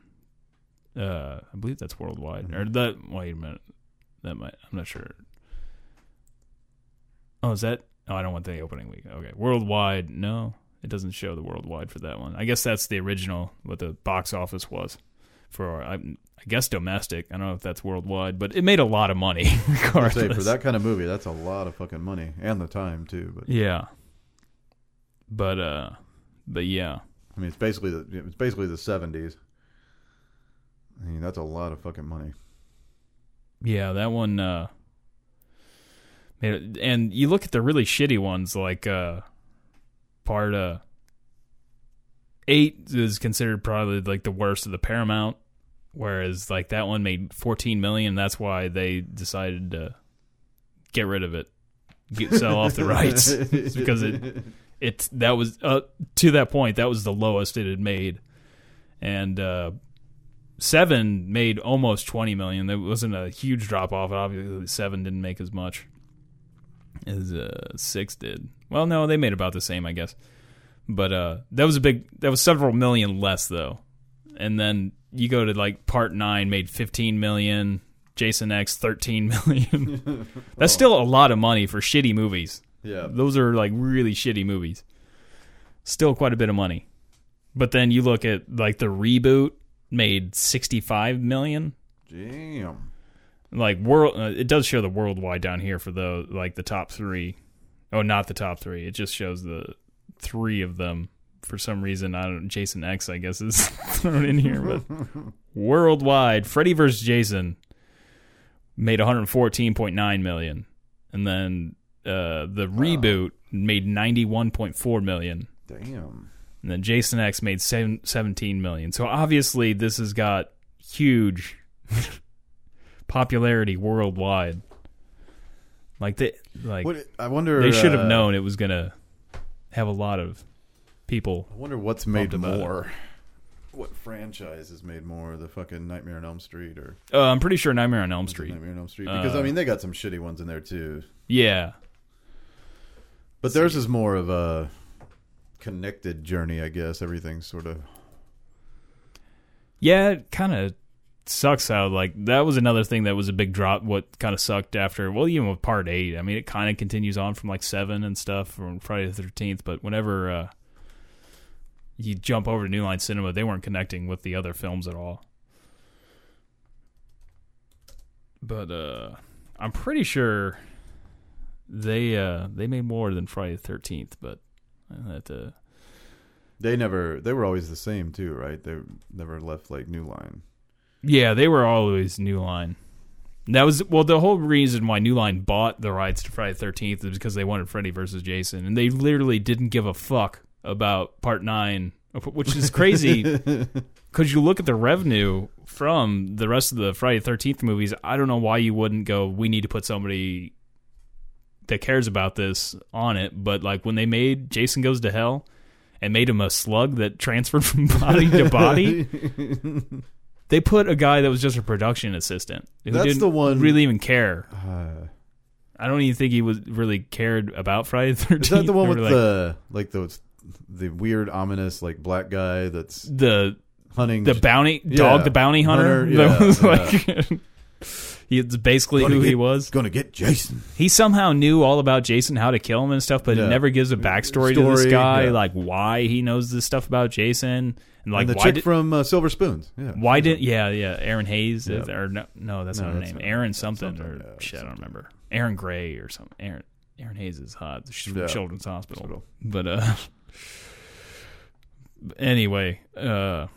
[SPEAKER 4] Uh, I believe that's worldwide. Or that. Wait a minute. That might. I'm not sure. Oh, is that? Oh, I don't want the opening week. Okay, worldwide. No, it doesn't show the worldwide for that one. I guess that's the original. What the box office was for. I, I guess domestic. I don't know if that's worldwide, but it made a lot of money. *laughs* Regardless.
[SPEAKER 3] say for that kind of movie, that's a lot of fucking money and the time too. But
[SPEAKER 4] Yeah. But uh but yeah,
[SPEAKER 3] I mean, it's basically the it's basically the seventies. I mean, that's a lot of fucking money.
[SPEAKER 4] yeah, that one. Uh, and you look at the really shitty ones, like uh, part uh, eight is considered probably like the worst of the Paramount, whereas like that one made fourteen million. That's why they decided to get rid of it, get, sell off the rights. *laughs* Because it it that was uh, to that point that was the lowest it had made, and uh, seven made almost twenty million. There wasn't a huge drop off. Obviously, seven didn't make as much as uh, six did. Well, no, they made about the same, I guess. But uh, that was a big. That was several million less though. And then you go to like part nine, made fifteen million. Jason X, thirteen million. *laughs* That's still a lot of money for shitty movies.
[SPEAKER 3] Yeah.
[SPEAKER 4] Those are like really shitty movies. Still quite a bit of money. But then you look at like the reboot made 65 million.
[SPEAKER 3] Damn.
[SPEAKER 4] Like world uh, it does show the worldwide down here for the like the top 3. Oh, not the top 3. It just shows the 3 of them for some reason. I don't Jason X I guess is *laughs* thrown in here, but *laughs* worldwide Freddy vs Jason made 114.9 million. And then uh, the reboot made 91.4 million
[SPEAKER 3] Damn.
[SPEAKER 4] and then Jason X made seven, 17 million. So obviously this has got huge popularity worldwide. Like they like
[SPEAKER 3] What I wonder.
[SPEAKER 4] they should have
[SPEAKER 3] uh,
[SPEAKER 4] known it was going to have a lot of people.
[SPEAKER 3] I wonder what's made
[SPEAKER 4] it.
[SPEAKER 3] more. What franchise has made more? The fucking Nightmare on Elm Street or
[SPEAKER 4] Uh, I'm pretty sure Nightmare on Elm Street.
[SPEAKER 3] Nightmare on Elm Street? Because
[SPEAKER 4] Uh,
[SPEAKER 3] I mean, they got some shitty ones in there too.
[SPEAKER 4] Yeah.
[SPEAKER 3] But theirs is more of a connected journey, I guess. Everything's sort of
[SPEAKER 4] Yeah, kind of sucks how like that was another thing that was a big drop what kind of sucked after well even with part 8 i mean it kind of continues on from like 7 and stuff from friday the 13th but whenever uh you jump over to new line cinema they weren't connecting with the other films at all but uh i'm pretty sure they uh they made more than friday the 13th but had to
[SPEAKER 3] they never. They were always the same too, right? They never left like New Line.
[SPEAKER 4] Yeah, they were always New Line. That was well the whole reason why New Line bought the rights to Friday Thirteenth is because they wanted Freddy versus Jason, and they literally didn't give a fuck about Part Nine, which is crazy *laughs* because you look at the revenue from the rest of the Friday Thirteenth movies. I don't know why you wouldn't go. We need to put somebody that cares about this on it, but like when they made Jason Goes to Hell and made him a slug that transferred from body to body. *laughs* They put a guy that was just a production assistant. Who
[SPEAKER 3] That's
[SPEAKER 4] didn't
[SPEAKER 3] the one-
[SPEAKER 4] really even care.
[SPEAKER 3] Uh,
[SPEAKER 4] I don't even think he was really cared about Friday the Thirteenth.
[SPEAKER 3] is that the one with the like the the weird ominous like black guy that's
[SPEAKER 4] the
[SPEAKER 3] hunting
[SPEAKER 4] the bounty
[SPEAKER 3] Yeah.
[SPEAKER 4] dog, the bounty hunter?
[SPEAKER 3] Hunter,
[SPEAKER 4] That
[SPEAKER 3] yeah,
[SPEAKER 4] was
[SPEAKER 3] yeah.
[SPEAKER 4] like *laughs* He's basically who he
[SPEAKER 3] get-
[SPEAKER 4] was.
[SPEAKER 3] gonna get Jason?
[SPEAKER 4] He somehow knew all about Jason, how to kill him and stuff, but
[SPEAKER 3] Yeah.
[SPEAKER 4] it never gives a backstory to this guy,
[SPEAKER 3] yeah.
[SPEAKER 4] like why he knows this stuff about Jason, and like
[SPEAKER 3] and the
[SPEAKER 4] why
[SPEAKER 3] chick
[SPEAKER 4] did
[SPEAKER 3] from uh, Silver Spoons. Yeah.
[SPEAKER 4] why did yeah yeah Erinn Hayes
[SPEAKER 3] Yeah.
[SPEAKER 4] or no no that's
[SPEAKER 3] No,
[SPEAKER 4] not her name
[SPEAKER 3] not-
[SPEAKER 4] Aaron something,
[SPEAKER 3] something,
[SPEAKER 4] or shit I don't remember Aaron Gray or something Aaron Erinn Hayes is hot she's from. Children's Hospital
[SPEAKER 3] Hospital.
[SPEAKER 4] but uh anyway uh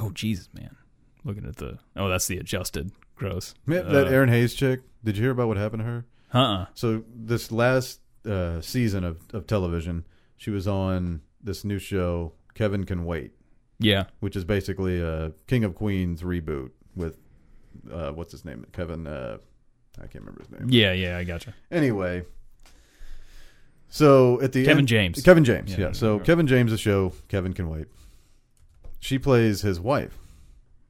[SPEAKER 4] oh Jesus man looking at the oh that's the adjusted gross
[SPEAKER 3] that
[SPEAKER 4] Uh,
[SPEAKER 3] Erinn Hayes chick? Did you hear about what happened to her?
[SPEAKER 4] uh-uh
[SPEAKER 3] So this last uh, season of, of television, she was on this new show, Kevin Can Wait,
[SPEAKER 4] yeah
[SPEAKER 3] which is basically a King of Queens reboot with uh, what's his name? Kevin. Uh, I can't remember his name.
[SPEAKER 4] yeah yeah I gotcha
[SPEAKER 3] Anyway, so at the
[SPEAKER 4] Kevin
[SPEAKER 3] end,
[SPEAKER 4] James
[SPEAKER 3] Kevin James,
[SPEAKER 4] Yeah,
[SPEAKER 3] yeah. So. Kevin James' the show, Kevin Can Wait. She plays his wife.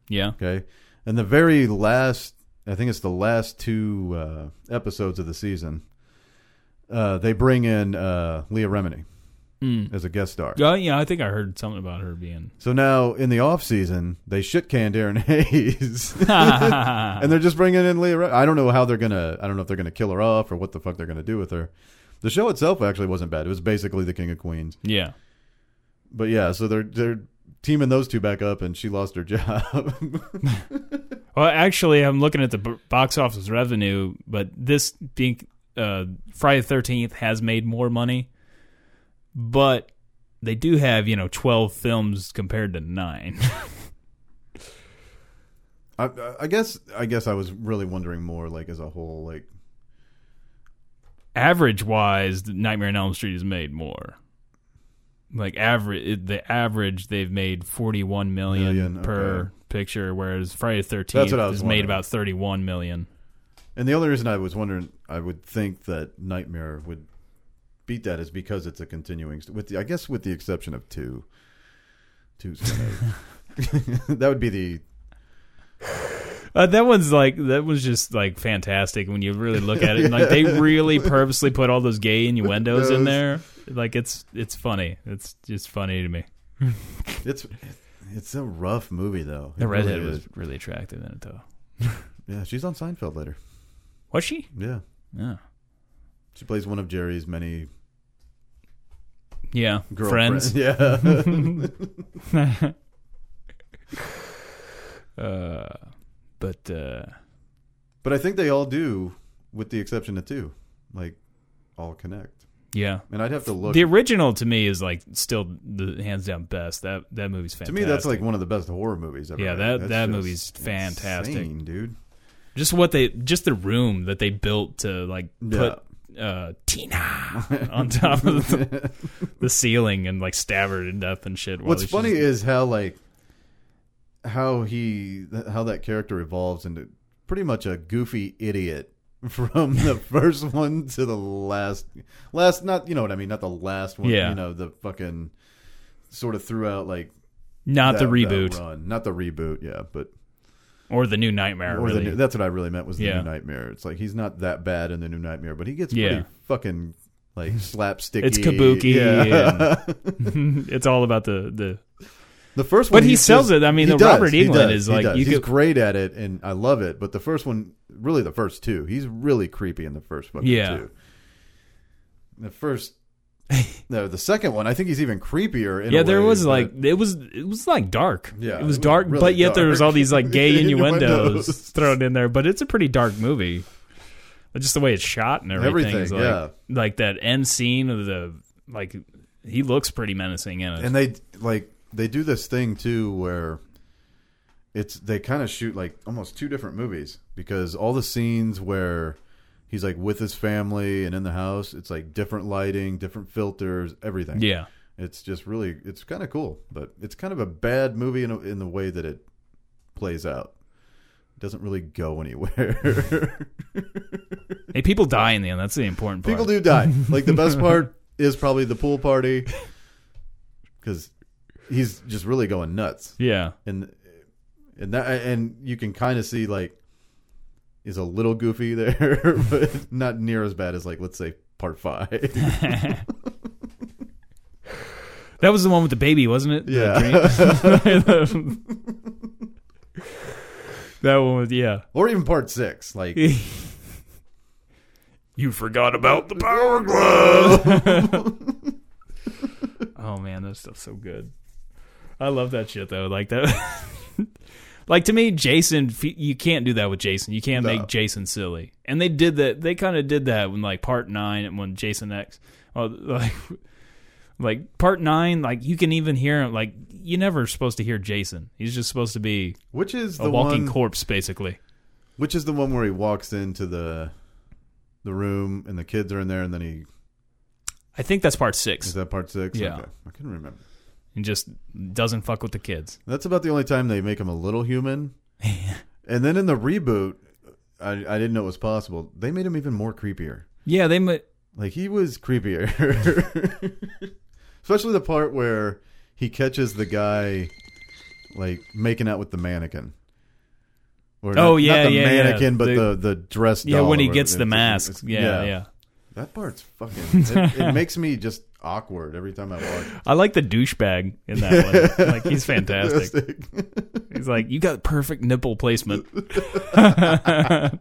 [SPEAKER 4] yeah
[SPEAKER 3] Okay, and the very last, I think it's the last two uh, episodes of the season. Uh, they bring in uh, Leah Remini
[SPEAKER 4] mm.
[SPEAKER 3] as a guest star.
[SPEAKER 4] oh yeah I think I heard something about her being
[SPEAKER 3] So now in the off season, they shit canned Erinn *laughs* Hayes, *laughs* and they're just bringing in Leah. Remini. I don't know how they're gonna. I don't know if they're gonna kill her off or what the fuck they're gonna do with her. The show itself actually wasn't bad. It was basically the King of Queens.
[SPEAKER 4] yeah
[SPEAKER 3] But yeah, so they're they're teaming those two back up, and she lost her job. *laughs*
[SPEAKER 4] Well, actually, I'm looking at the box office revenue, but this being uh, Friday the Thirteenth has made more money, but they do have you know twelve films compared to nine. *laughs*
[SPEAKER 3] I, I guess I guess I was really wondering more like as a whole, like
[SPEAKER 4] average wise, Nightmare on Elm Street has made more. Like average, the average they've made forty one million
[SPEAKER 3] Million,
[SPEAKER 4] per
[SPEAKER 3] okay.
[SPEAKER 4] picture, whereas Friday the Thirteenth
[SPEAKER 3] That's what
[SPEAKER 4] has made about thirty one million.
[SPEAKER 3] And the only reason I was wondering, I would think that Nightmare would beat that is because it's a continuing. With the, I guess with the exception of two, two's gonna. *laughs* that would be the
[SPEAKER 4] Uh, that one's like that was just like fantastic when you really look at it. And, like they *laughs* really purposely put all those gay innuendos in there. Like it's it's funny. It's just funny to me. *laughs*
[SPEAKER 3] it's it's a rough movie though. It
[SPEAKER 4] The redhead
[SPEAKER 3] really
[SPEAKER 4] was
[SPEAKER 3] is.
[SPEAKER 4] really attractive in it though. *laughs*
[SPEAKER 3] yeah. She's on Seinfeld later.
[SPEAKER 4] Was she?
[SPEAKER 3] Yeah,
[SPEAKER 4] Yeah.
[SPEAKER 3] she plays one of Jerry's many
[SPEAKER 4] Yeah.
[SPEAKER 3] girlfriends.
[SPEAKER 4] Friends. *laughs*
[SPEAKER 3] Yeah,
[SPEAKER 4] Uh, but uh,
[SPEAKER 3] but I think they all do, with the exception of two, like all connect.
[SPEAKER 4] Yeah.
[SPEAKER 3] And I'd have to look.
[SPEAKER 4] The original to me is like still the hands down best. That that movie's fantastic.
[SPEAKER 3] to me, that's like one of the best horror movies ever.
[SPEAKER 4] Yeah,
[SPEAKER 3] made.
[SPEAKER 4] that-
[SPEAKER 3] That's
[SPEAKER 4] that
[SPEAKER 3] just
[SPEAKER 4] movie's fantastic.
[SPEAKER 3] insane, dude.
[SPEAKER 4] just what they just the room that they built to like put uh, Tina *laughs* on top of the, the ceiling and like stab her to death and shit. while
[SPEAKER 3] What's funny is how like how he how that character evolves into pretty much a goofy idiot *laughs* from the first one to the last last not you know what I mean not the last one
[SPEAKER 4] Yeah.
[SPEAKER 3] you know the fucking sort of throughout like
[SPEAKER 4] not the reboot
[SPEAKER 3] not the reboot yeah but
[SPEAKER 4] or the new Nightmare.
[SPEAKER 3] or the new, that's what I really meant was the
[SPEAKER 4] Yeah.
[SPEAKER 3] new nightmare it's like he's not that bad in the new nightmare but he gets
[SPEAKER 4] Yeah.
[SPEAKER 3] pretty fucking like *laughs* slapsticky
[SPEAKER 4] It's kabuki
[SPEAKER 3] yeah. *laughs*
[SPEAKER 4] it's all about the the.
[SPEAKER 3] The first one,
[SPEAKER 4] But
[SPEAKER 3] one,
[SPEAKER 4] he sells
[SPEAKER 3] just-
[SPEAKER 4] it. I mean, the
[SPEAKER 3] does,
[SPEAKER 4] Robert
[SPEAKER 3] he
[SPEAKER 4] Englund
[SPEAKER 3] does,
[SPEAKER 4] is like, you
[SPEAKER 3] he's
[SPEAKER 4] could-
[SPEAKER 3] great at it, and I love it. But the first one, really, the first two, he's really creepy in the first one.
[SPEAKER 4] Yeah.
[SPEAKER 3] too. The first, no, the second one, I think he's even creepier. In
[SPEAKER 4] Yeah, there
[SPEAKER 3] way,
[SPEAKER 4] was like it was it was like dark.
[SPEAKER 3] Yeah,
[SPEAKER 4] it
[SPEAKER 3] it
[SPEAKER 4] was dark,
[SPEAKER 3] really
[SPEAKER 4] but yet there was all these like gay *laughs* innuendos thrown in there. But it's a pretty dark movie. Just the way it's shot and everything,
[SPEAKER 3] Everything,
[SPEAKER 4] is like
[SPEAKER 3] yeah.
[SPEAKER 4] like that end scene of the like he looks pretty menacing in it.
[SPEAKER 3] and they like they do this thing too where it's they kind of shoot like almost two different movies because all the scenes where he's like with his family and in the house it's like different lighting different filters everything.
[SPEAKER 4] Yeah,
[SPEAKER 3] it's just really it's kind of cool but it's kind of a bad movie in, a, in the way that it plays out. It doesn't really go anywhere.
[SPEAKER 4] Hey, people die in the end. That's the important part.
[SPEAKER 3] people do die. Like the best *laughs* part is probably the pool party because he's just really going nuts
[SPEAKER 4] Yeah,
[SPEAKER 3] and and that and you can kind of see like is a little goofy there, *laughs* but not near as bad as like let's say part five. *laughs*
[SPEAKER 4] that was the one with the baby, wasn't it?
[SPEAKER 3] Yeah. *laughs*
[SPEAKER 4] that one was yeah.
[SPEAKER 3] or even part six. Like
[SPEAKER 4] you forgot about the power glove. oh man, that stuff's so good. I love that shit though. Like that. *laughs* like to me, Jason, you can't do that with Jason. You can't
[SPEAKER 3] No.
[SPEAKER 4] make Jason silly. And they did that. They kind of did that when like part nine and when Jason X. Well, uh, *laughs* like. Like part nine, like you can even hear him. Like you never supposed to hear Jason. He's just supposed to be
[SPEAKER 3] which is
[SPEAKER 4] a
[SPEAKER 3] the
[SPEAKER 4] walking
[SPEAKER 3] one?
[SPEAKER 4] corpse, basically.
[SPEAKER 3] which is the one where he walks into the the room and the kids are in there, and then he
[SPEAKER 4] I think that's part six.
[SPEAKER 3] is that part six?
[SPEAKER 4] Yeah.
[SPEAKER 3] okay. I couldn't remember.
[SPEAKER 4] And just doesn't fuck with the kids.
[SPEAKER 3] That's about the only time they make him a little human. *laughs* and then in the reboot, I, I didn't know it was possible. They made him even more creepier.
[SPEAKER 4] Yeah, they. mi-
[SPEAKER 3] Like he was creepier. *laughs* Especially the part where he catches the guy like making out with the mannequin. Or
[SPEAKER 4] Oh,
[SPEAKER 3] not,
[SPEAKER 4] yeah,
[SPEAKER 3] not the
[SPEAKER 4] yeah, yeah.
[SPEAKER 3] mannequin, but
[SPEAKER 4] The-
[SPEAKER 3] the the dress.
[SPEAKER 4] Yeah, when he gets the mask.
[SPEAKER 3] it's-
[SPEAKER 4] Yeah, yeah.
[SPEAKER 3] That part's fucking. It, it *laughs* makes me just awkward every time I watch.
[SPEAKER 4] I like the douchebag in that one. *laughs* Like he's fantastic. He's like, you got perfect nipple placement. *laughs* *laughs*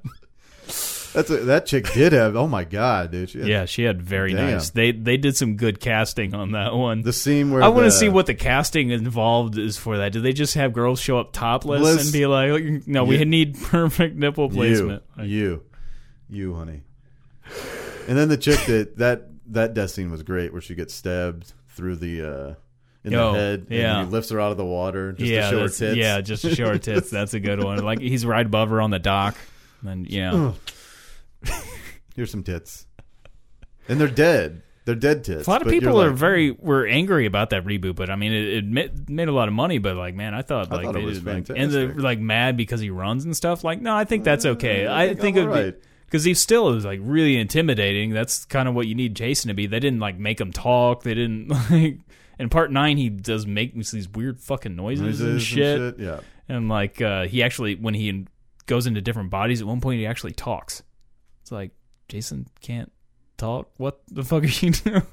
[SPEAKER 3] That's a, that chick did have. Oh my god, dude! She had
[SPEAKER 4] Yeah, she had very
[SPEAKER 3] Damn.
[SPEAKER 4] nice. They they did some good casting on that one.
[SPEAKER 3] The scene where
[SPEAKER 4] I want to see what the casting involved is for that. Did they just have girls show up topless and be like, oh, "No, we need perfect nipple placement"?
[SPEAKER 3] You, you, you, honey. And then the chick that that that death scene was great, where she gets stabbed through the uh, in
[SPEAKER 4] Oh,
[SPEAKER 3] the head.
[SPEAKER 4] yeah.
[SPEAKER 3] and he lifts her out of the water just
[SPEAKER 4] yeah,
[SPEAKER 3] to show her tits.
[SPEAKER 4] yeah, just to show her tits. That's a good one. Like he's right above her on the dock, and yeah,
[SPEAKER 3] Here's some tits, and they're dead. They're dead tits.
[SPEAKER 4] a lot of people are
[SPEAKER 3] like,
[SPEAKER 4] very were angry about that reboot. But I mean, it, it ma- made a lot of money. But like, man, I thought
[SPEAKER 3] I
[SPEAKER 4] like
[SPEAKER 3] thought it
[SPEAKER 4] they like, and they're like mad because he runs and stuff. Like, no, I think that's okay.
[SPEAKER 3] Uh,
[SPEAKER 4] I
[SPEAKER 3] I
[SPEAKER 4] think,
[SPEAKER 3] think
[SPEAKER 4] it would be
[SPEAKER 3] alright.
[SPEAKER 4] Because he still is like really intimidating. That's kind of what you need Jason to be. They didn't like make him talk. They didn't *laughs* like. In part nine, he does make these weird fucking noises,
[SPEAKER 3] noises
[SPEAKER 4] and
[SPEAKER 3] and
[SPEAKER 4] shit.
[SPEAKER 3] Yeah.
[SPEAKER 4] and like uh, he actually when he goes into different bodies at one point he actually talks it's like jason can't talk what the fuck are you *laughs* doing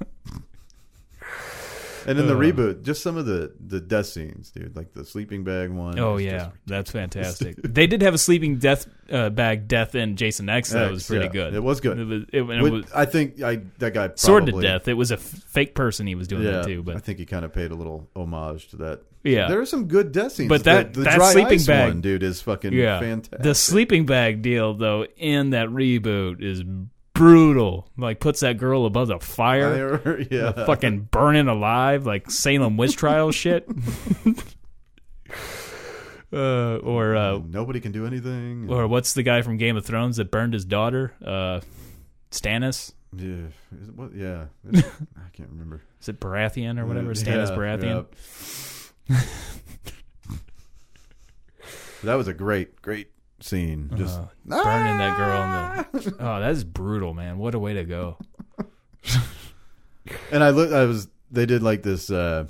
[SPEAKER 3] And in the
[SPEAKER 4] Uh.
[SPEAKER 3] reboot, just some of the the death scenes, dude, like the sleeping bag one.
[SPEAKER 4] oh
[SPEAKER 3] is
[SPEAKER 4] yeah that's fantastic *laughs* they did have a sleeping death uh, bag death in jason x that was pretty
[SPEAKER 3] yeah.
[SPEAKER 4] good
[SPEAKER 3] It was good.
[SPEAKER 4] it was, it, it
[SPEAKER 3] With-
[SPEAKER 4] was
[SPEAKER 3] I think I that guy
[SPEAKER 4] sword to death it was a f- fake person he was doing
[SPEAKER 3] Yeah,
[SPEAKER 4] that too But I
[SPEAKER 3] think he kind of paid a little homage to that.
[SPEAKER 4] Yeah.
[SPEAKER 3] there are some good death scenes,
[SPEAKER 4] But that-
[SPEAKER 3] the, the
[SPEAKER 4] that
[SPEAKER 3] dry
[SPEAKER 4] sleeping
[SPEAKER 3] ice
[SPEAKER 4] bag-
[SPEAKER 3] one, dude, is fucking
[SPEAKER 4] yeah
[SPEAKER 3] fantastic.
[SPEAKER 4] the sleeping bag deal though in that reboot is brutal like puts that girl above the fire
[SPEAKER 3] I- *laughs* yeah,
[SPEAKER 4] fucking burning alive like Salem witch trial shit. *laughs* uh, or uh,
[SPEAKER 3] nobody can do anything.
[SPEAKER 4] or what's the guy from Game of Thrones that burned his daughter? Uh, Stannis.
[SPEAKER 3] yeah, is it, what? Yeah, *laughs* I can't remember.
[SPEAKER 4] Is it Baratheon or whatever? Stannis
[SPEAKER 3] Yeah,
[SPEAKER 4] Baratheon.
[SPEAKER 3] that was a great, great scene. Just
[SPEAKER 4] Uh, burning that girl in the. *laughs* Oh, that's brutal, man. What a way to go. *laughs*
[SPEAKER 3] And I looked. I was. They did like this uh,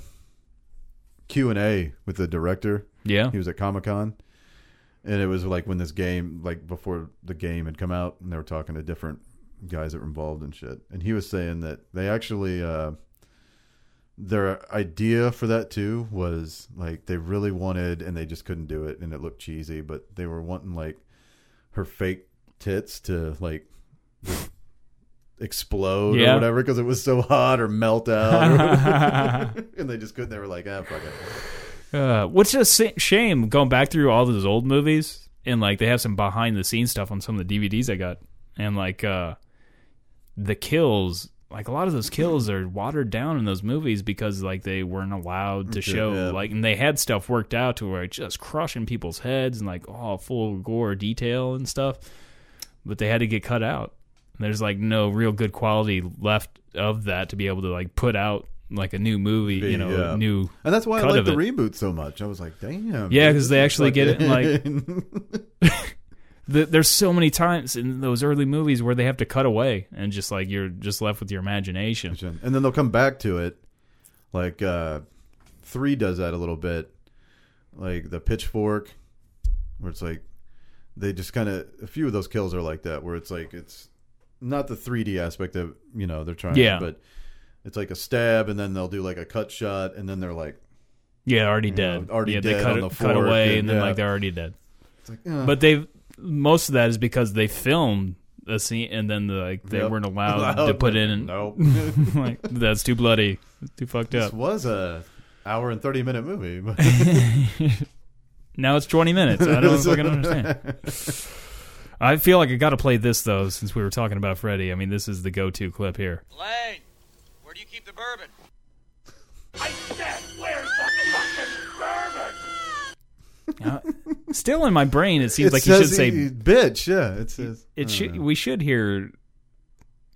[SPEAKER 3] Q and A with the director.
[SPEAKER 4] Yeah.
[SPEAKER 3] He was at Comic Con, and it was like when this game, like before the game had come out, and they were talking to different guys that were involved and shit. And he was saying that they actually uh, their idea for that too was like they really wanted, and they just couldn't do it, and it looked cheesy, but they were wanting like her fake tits to like. explode
[SPEAKER 4] Yeah.
[SPEAKER 3] or whatever because it was so hot or melt out or *laughs* and they just couldn't they were like ah fuck it
[SPEAKER 4] Uh, which is a shame going back through all those old movies and like they have some behind the scenes stuff on some of the DVDs I got and like uh the kills like a lot of those kills are watered down in those movies because like they weren't allowed to show
[SPEAKER 3] yeah.
[SPEAKER 4] like and they had stuff worked out to where it's just crushing people's heads and like oh full gore detail and stuff but they had to get cut out there's like no real good quality left of that to be able to like put out like a new movie you know
[SPEAKER 3] Yeah.
[SPEAKER 4] new
[SPEAKER 3] And that's why I like the
[SPEAKER 4] it.
[SPEAKER 3] reboot so much. I was like, damn.
[SPEAKER 4] Yeah,
[SPEAKER 3] because
[SPEAKER 4] they actually get it,
[SPEAKER 3] fucking- *laughs* *laughs*
[SPEAKER 4] the, there's so many times in those early movies where they have to cut away and just like you're just left with your imagination.
[SPEAKER 3] and then they'll come back to it. Like uh three does that a little bit. Like the pitchfork, where it's like they just kind of a few of those kills are like that, where it's like it's not the 3D aspect of you know they're trying,
[SPEAKER 4] Yeah.
[SPEAKER 3] but it's like a stab, and then they'll do like a cut shot, and then they're like,
[SPEAKER 4] Yeah, already dead.
[SPEAKER 3] know, already
[SPEAKER 4] yeah, they cut,
[SPEAKER 3] the
[SPEAKER 4] cut away
[SPEAKER 3] and-
[SPEAKER 4] and then
[SPEAKER 3] yeah.
[SPEAKER 4] like they're already dead.
[SPEAKER 3] it's like eh.
[SPEAKER 4] But they most of that is because they filmed a scene and then the, like they
[SPEAKER 3] Yep.
[SPEAKER 4] weren't allowed *laughs* to put in
[SPEAKER 3] no. *laughs*
[SPEAKER 4] like that's too bloody, It's too fucked
[SPEAKER 3] this
[SPEAKER 4] up.
[SPEAKER 3] was a hour and thirty minute movie. but- *laughs*
[SPEAKER 4] Now it's 20 minutes. I don't fucking understand. I feel like I got to play this though since we were talking about Freddy. I mean, this is the go-to clip here.
[SPEAKER 6] Lane, where do you keep the bourbon? I said, where's the fucking bourbon?
[SPEAKER 4] Uh, still in my brain, it seems
[SPEAKER 3] It
[SPEAKER 4] like you should
[SPEAKER 3] says
[SPEAKER 4] say
[SPEAKER 3] he- bitch. Yeah, it says
[SPEAKER 4] it. Should
[SPEAKER 3] know.
[SPEAKER 4] we should hear?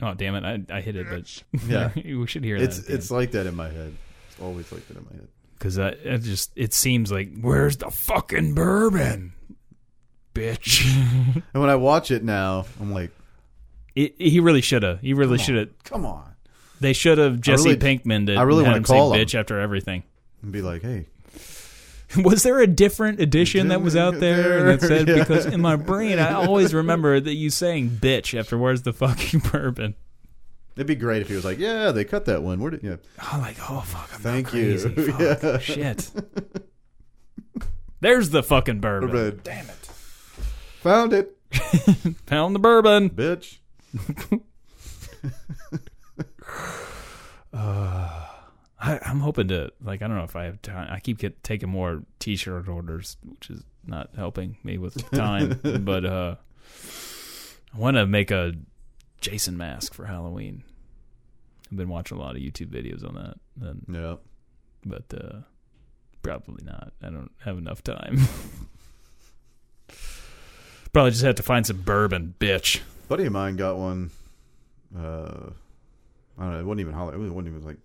[SPEAKER 4] Oh damn it! I, I hit it, but *laughs*
[SPEAKER 3] Yeah.
[SPEAKER 4] we should hear
[SPEAKER 3] It's
[SPEAKER 4] that.
[SPEAKER 3] it's like that in my head. It's always like that in my head.
[SPEAKER 4] because I, I just it seems like where's the fucking bourbon, bitch. *laughs*
[SPEAKER 3] And when I watch it now, I'm like,
[SPEAKER 4] it, he really should have. He really should have.
[SPEAKER 3] come on,
[SPEAKER 4] They should have Jesse
[SPEAKER 3] really-
[SPEAKER 4] Pinkman.
[SPEAKER 3] I really
[SPEAKER 4] want
[SPEAKER 3] wanna call
[SPEAKER 4] say
[SPEAKER 3] him.
[SPEAKER 4] bitch after everything.
[SPEAKER 3] and be like, hey, *laughs*
[SPEAKER 4] Was there a different edition that was out there that said *laughs*
[SPEAKER 3] Yeah.
[SPEAKER 4] because in my brain I always remember that you saying bitch after where's the fucking bourbon.
[SPEAKER 3] it'd be great if he was like, yeah, they cut that one. Where did yeah?
[SPEAKER 4] I'm like, oh fuck, I'm
[SPEAKER 3] Thank you. *laughs*
[SPEAKER 4] Fuck,
[SPEAKER 3] Yeah.
[SPEAKER 4] shit. There's the fucking bourbon.
[SPEAKER 3] Bourbon.
[SPEAKER 4] Damn it.
[SPEAKER 3] Found it,
[SPEAKER 4] Found the bourbon.
[SPEAKER 3] bitch.
[SPEAKER 4] Uh, I, I'm hoping to like I don't know if I have time. I keep get, taking more T-shirt orders, which is not helping me with *laughs* time. but uh, I want to make a Jason mask for Halloween. I've been watching a lot of YouTube videos on that, and,
[SPEAKER 3] Yeah.
[SPEAKER 4] but uh, probably not. I don't have enough time. *laughs* probably just have to find some bourbon, bitch.
[SPEAKER 3] buddy of mine got one. Uh, I don't know. It wasn't even holiday. It wasn't even like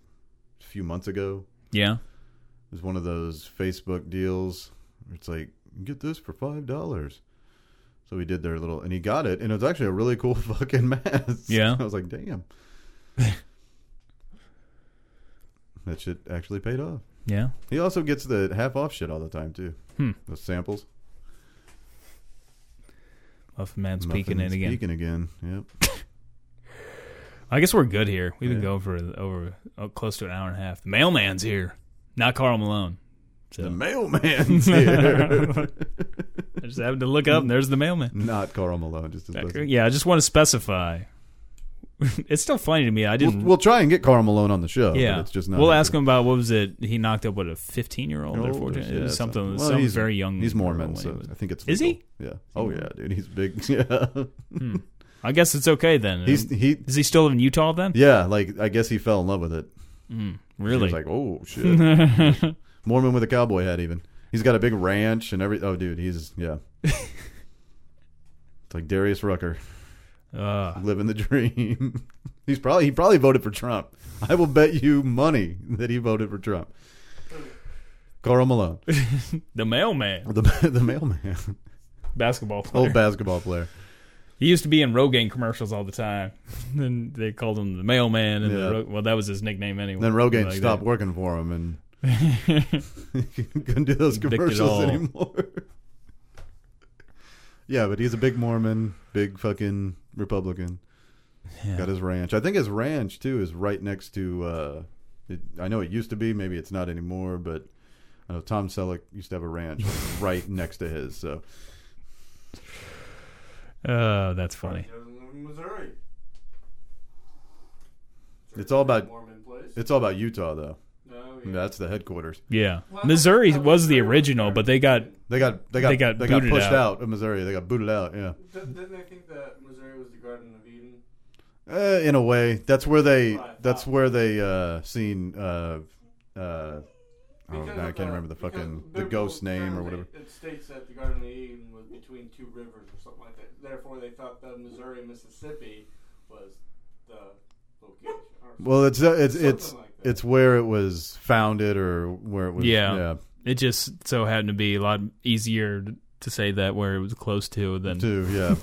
[SPEAKER 3] few months ago.
[SPEAKER 4] Yeah.
[SPEAKER 3] It was one of those Facebook deals. Where it's like get this for five dollars. So we did their little, and he got it, and it was actually a really cool *laughs* fucking mask.
[SPEAKER 4] Yeah. *laughs*
[SPEAKER 3] I was like, damn. *laughs* that shit actually paid off.
[SPEAKER 4] Yeah.
[SPEAKER 3] He also gets the half off shit all the time too.
[SPEAKER 4] Hmm.
[SPEAKER 3] Those samples.
[SPEAKER 4] Muffin Man speaking
[SPEAKER 3] Muffin
[SPEAKER 4] it again.
[SPEAKER 3] Peeking again. Yep.
[SPEAKER 4] I guess we're good here. We've been
[SPEAKER 3] Yeah.
[SPEAKER 4] going for over oh, close to an hour and a half. The mailman's here, not Karl Malone.
[SPEAKER 3] The
[SPEAKER 4] So
[SPEAKER 3] mailman's here. *laughs*
[SPEAKER 4] I just happened to look up, and there's the mailman.
[SPEAKER 3] Not Karl Malone. Just
[SPEAKER 4] Yeah, I just want to specify. *laughs* it's still funny to me. I
[SPEAKER 3] We'll,
[SPEAKER 4] didn't.
[SPEAKER 3] we'll try and get Karl Malone on the show.
[SPEAKER 4] yeah,
[SPEAKER 3] but it's just not.
[SPEAKER 4] We'll ask him about what was it? He knocked up what a 15 year old or 14?
[SPEAKER 3] yeah,
[SPEAKER 4] was something.
[SPEAKER 3] well,
[SPEAKER 4] some
[SPEAKER 3] he's
[SPEAKER 4] very young.
[SPEAKER 3] He's Mormon, so
[SPEAKER 4] when he was-
[SPEAKER 3] I think it's.
[SPEAKER 4] Is he?
[SPEAKER 3] Yeah. Oh yeah, dude. He's big. Yeah. *laughs*
[SPEAKER 4] Hmm. I guess it's okay then.
[SPEAKER 3] he's he.
[SPEAKER 4] Is he still in Utah then?
[SPEAKER 3] Yeah. Like I guess he fell in love with it.
[SPEAKER 4] Mm, really?
[SPEAKER 3] was like, oh shit. *laughs* Mormon with a cowboy hat. Even he's got a big ranch and every. Oh, dude. He's yeah. *laughs* it's like Darius Rucker
[SPEAKER 4] uh,
[SPEAKER 3] living the dream. *laughs* he's probably he probably voted for Trump. I will bet you money that he voted for Trump. Karl Malone,
[SPEAKER 4] the mailman,
[SPEAKER 3] the the mailman,
[SPEAKER 4] basketball player.
[SPEAKER 3] old basketball player.
[SPEAKER 4] He used to be in Rogaine commercials all the time. *laughs* and they called him the mailman. And
[SPEAKER 3] Yeah.
[SPEAKER 4] the well, that was his nickname anyway.
[SPEAKER 3] Then Rogaine
[SPEAKER 4] Like
[SPEAKER 3] stopped
[SPEAKER 4] that.
[SPEAKER 3] working for him and *laughs* *laughs* couldn't do those commercials anymore. yeah, but he's a big Mormon, big fucking Republican.
[SPEAKER 4] Yeah.
[SPEAKER 3] Got his ranch. I think his ranch too is right next to. Uh, it, I know it used to be. Maybe it's not anymore. But I know Tom Selleck used to have a ranch right next to his. So
[SPEAKER 4] Oh, that's funny.
[SPEAKER 5] He doesn't live in Missouri.
[SPEAKER 3] It's all about-
[SPEAKER 5] place.
[SPEAKER 3] it's all about Utah, though.
[SPEAKER 5] no, yeah.
[SPEAKER 3] That's the headquarters.
[SPEAKER 4] Yeah.
[SPEAKER 5] Well,
[SPEAKER 4] Missouri was the
[SPEAKER 5] Missouri was
[SPEAKER 4] original, but they got
[SPEAKER 3] They got they got
[SPEAKER 4] They got
[SPEAKER 3] they got
[SPEAKER 4] booted
[SPEAKER 3] pushed
[SPEAKER 4] out.
[SPEAKER 3] out. of Missouri. They got booted out. Yeah.
[SPEAKER 5] Didn't didn't they think that Missouri was the Garden of Eden?
[SPEAKER 3] Uh, in a way, that's where they that's where they uh seen uh uh oh man, I can't remember the fucking the ghost name or whatever.
[SPEAKER 5] It, it states that the Garden of Eden was between two rivers or something like that. Therefore, they thought the Missouri Mississippi was the location.
[SPEAKER 3] Well, it's uh, it's it's
[SPEAKER 5] like
[SPEAKER 3] it's where it was founded or where it was.
[SPEAKER 4] Yeah.
[SPEAKER 3] yeah.
[SPEAKER 4] it just so happened to be a lot easier to say that where it was close to than
[SPEAKER 3] Too, yeah.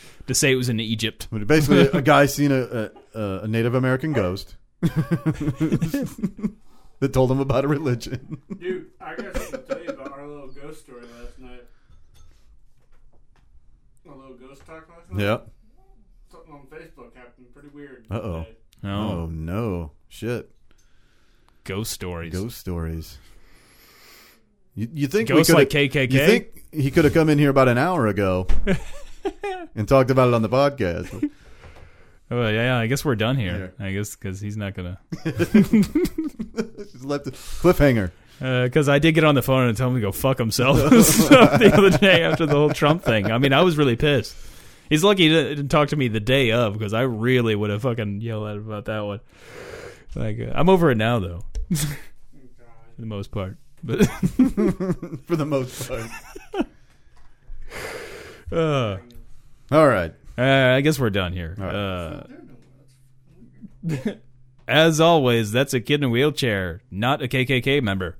[SPEAKER 3] *laughs*
[SPEAKER 4] to say it was in Egypt.
[SPEAKER 3] But basically, a guy seen a, a a Native American ghost *laughs* that told him about a religion.
[SPEAKER 5] Dude, I got something to tell you about our little ghost story last night. A little ghost talk last night.
[SPEAKER 3] Yeah.
[SPEAKER 5] Something on Facebook happened pretty weird.
[SPEAKER 3] Uh-oh.
[SPEAKER 5] today.
[SPEAKER 4] Oh,
[SPEAKER 3] Oh no! Shit.
[SPEAKER 4] ghost stories.
[SPEAKER 3] Ghost stories. You, you think we coulda-
[SPEAKER 4] like KKK?
[SPEAKER 3] You think he could have come in here about an hour ago *laughs* and talked about it on the podcast? *laughs*
[SPEAKER 4] Oh yeah, I guess we're done here. I guess because he's not gonna. *laughs*
[SPEAKER 3] Just left it cliffhanger.
[SPEAKER 4] Because I did get on the phone and tell him to go fuck himself *laughs* the other day after the whole Trump thing. I mean, I was really pissed. He's lucky he didn't talk to me the day of because I really would have fucking yelled at him about that one. Like, uh, I'm over it now though, *laughs* for the most part. But *laughs*
[SPEAKER 3] For the most part.
[SPEAKER 4] uh,
[SPEAKER 3] All right.
[SPEAKER 4] uh, I guess we're done here.
[SPEAKER 3] Right.
[SPEAKER 4] Uh, as always, that's a kid in a wheelchair, not a KKK member.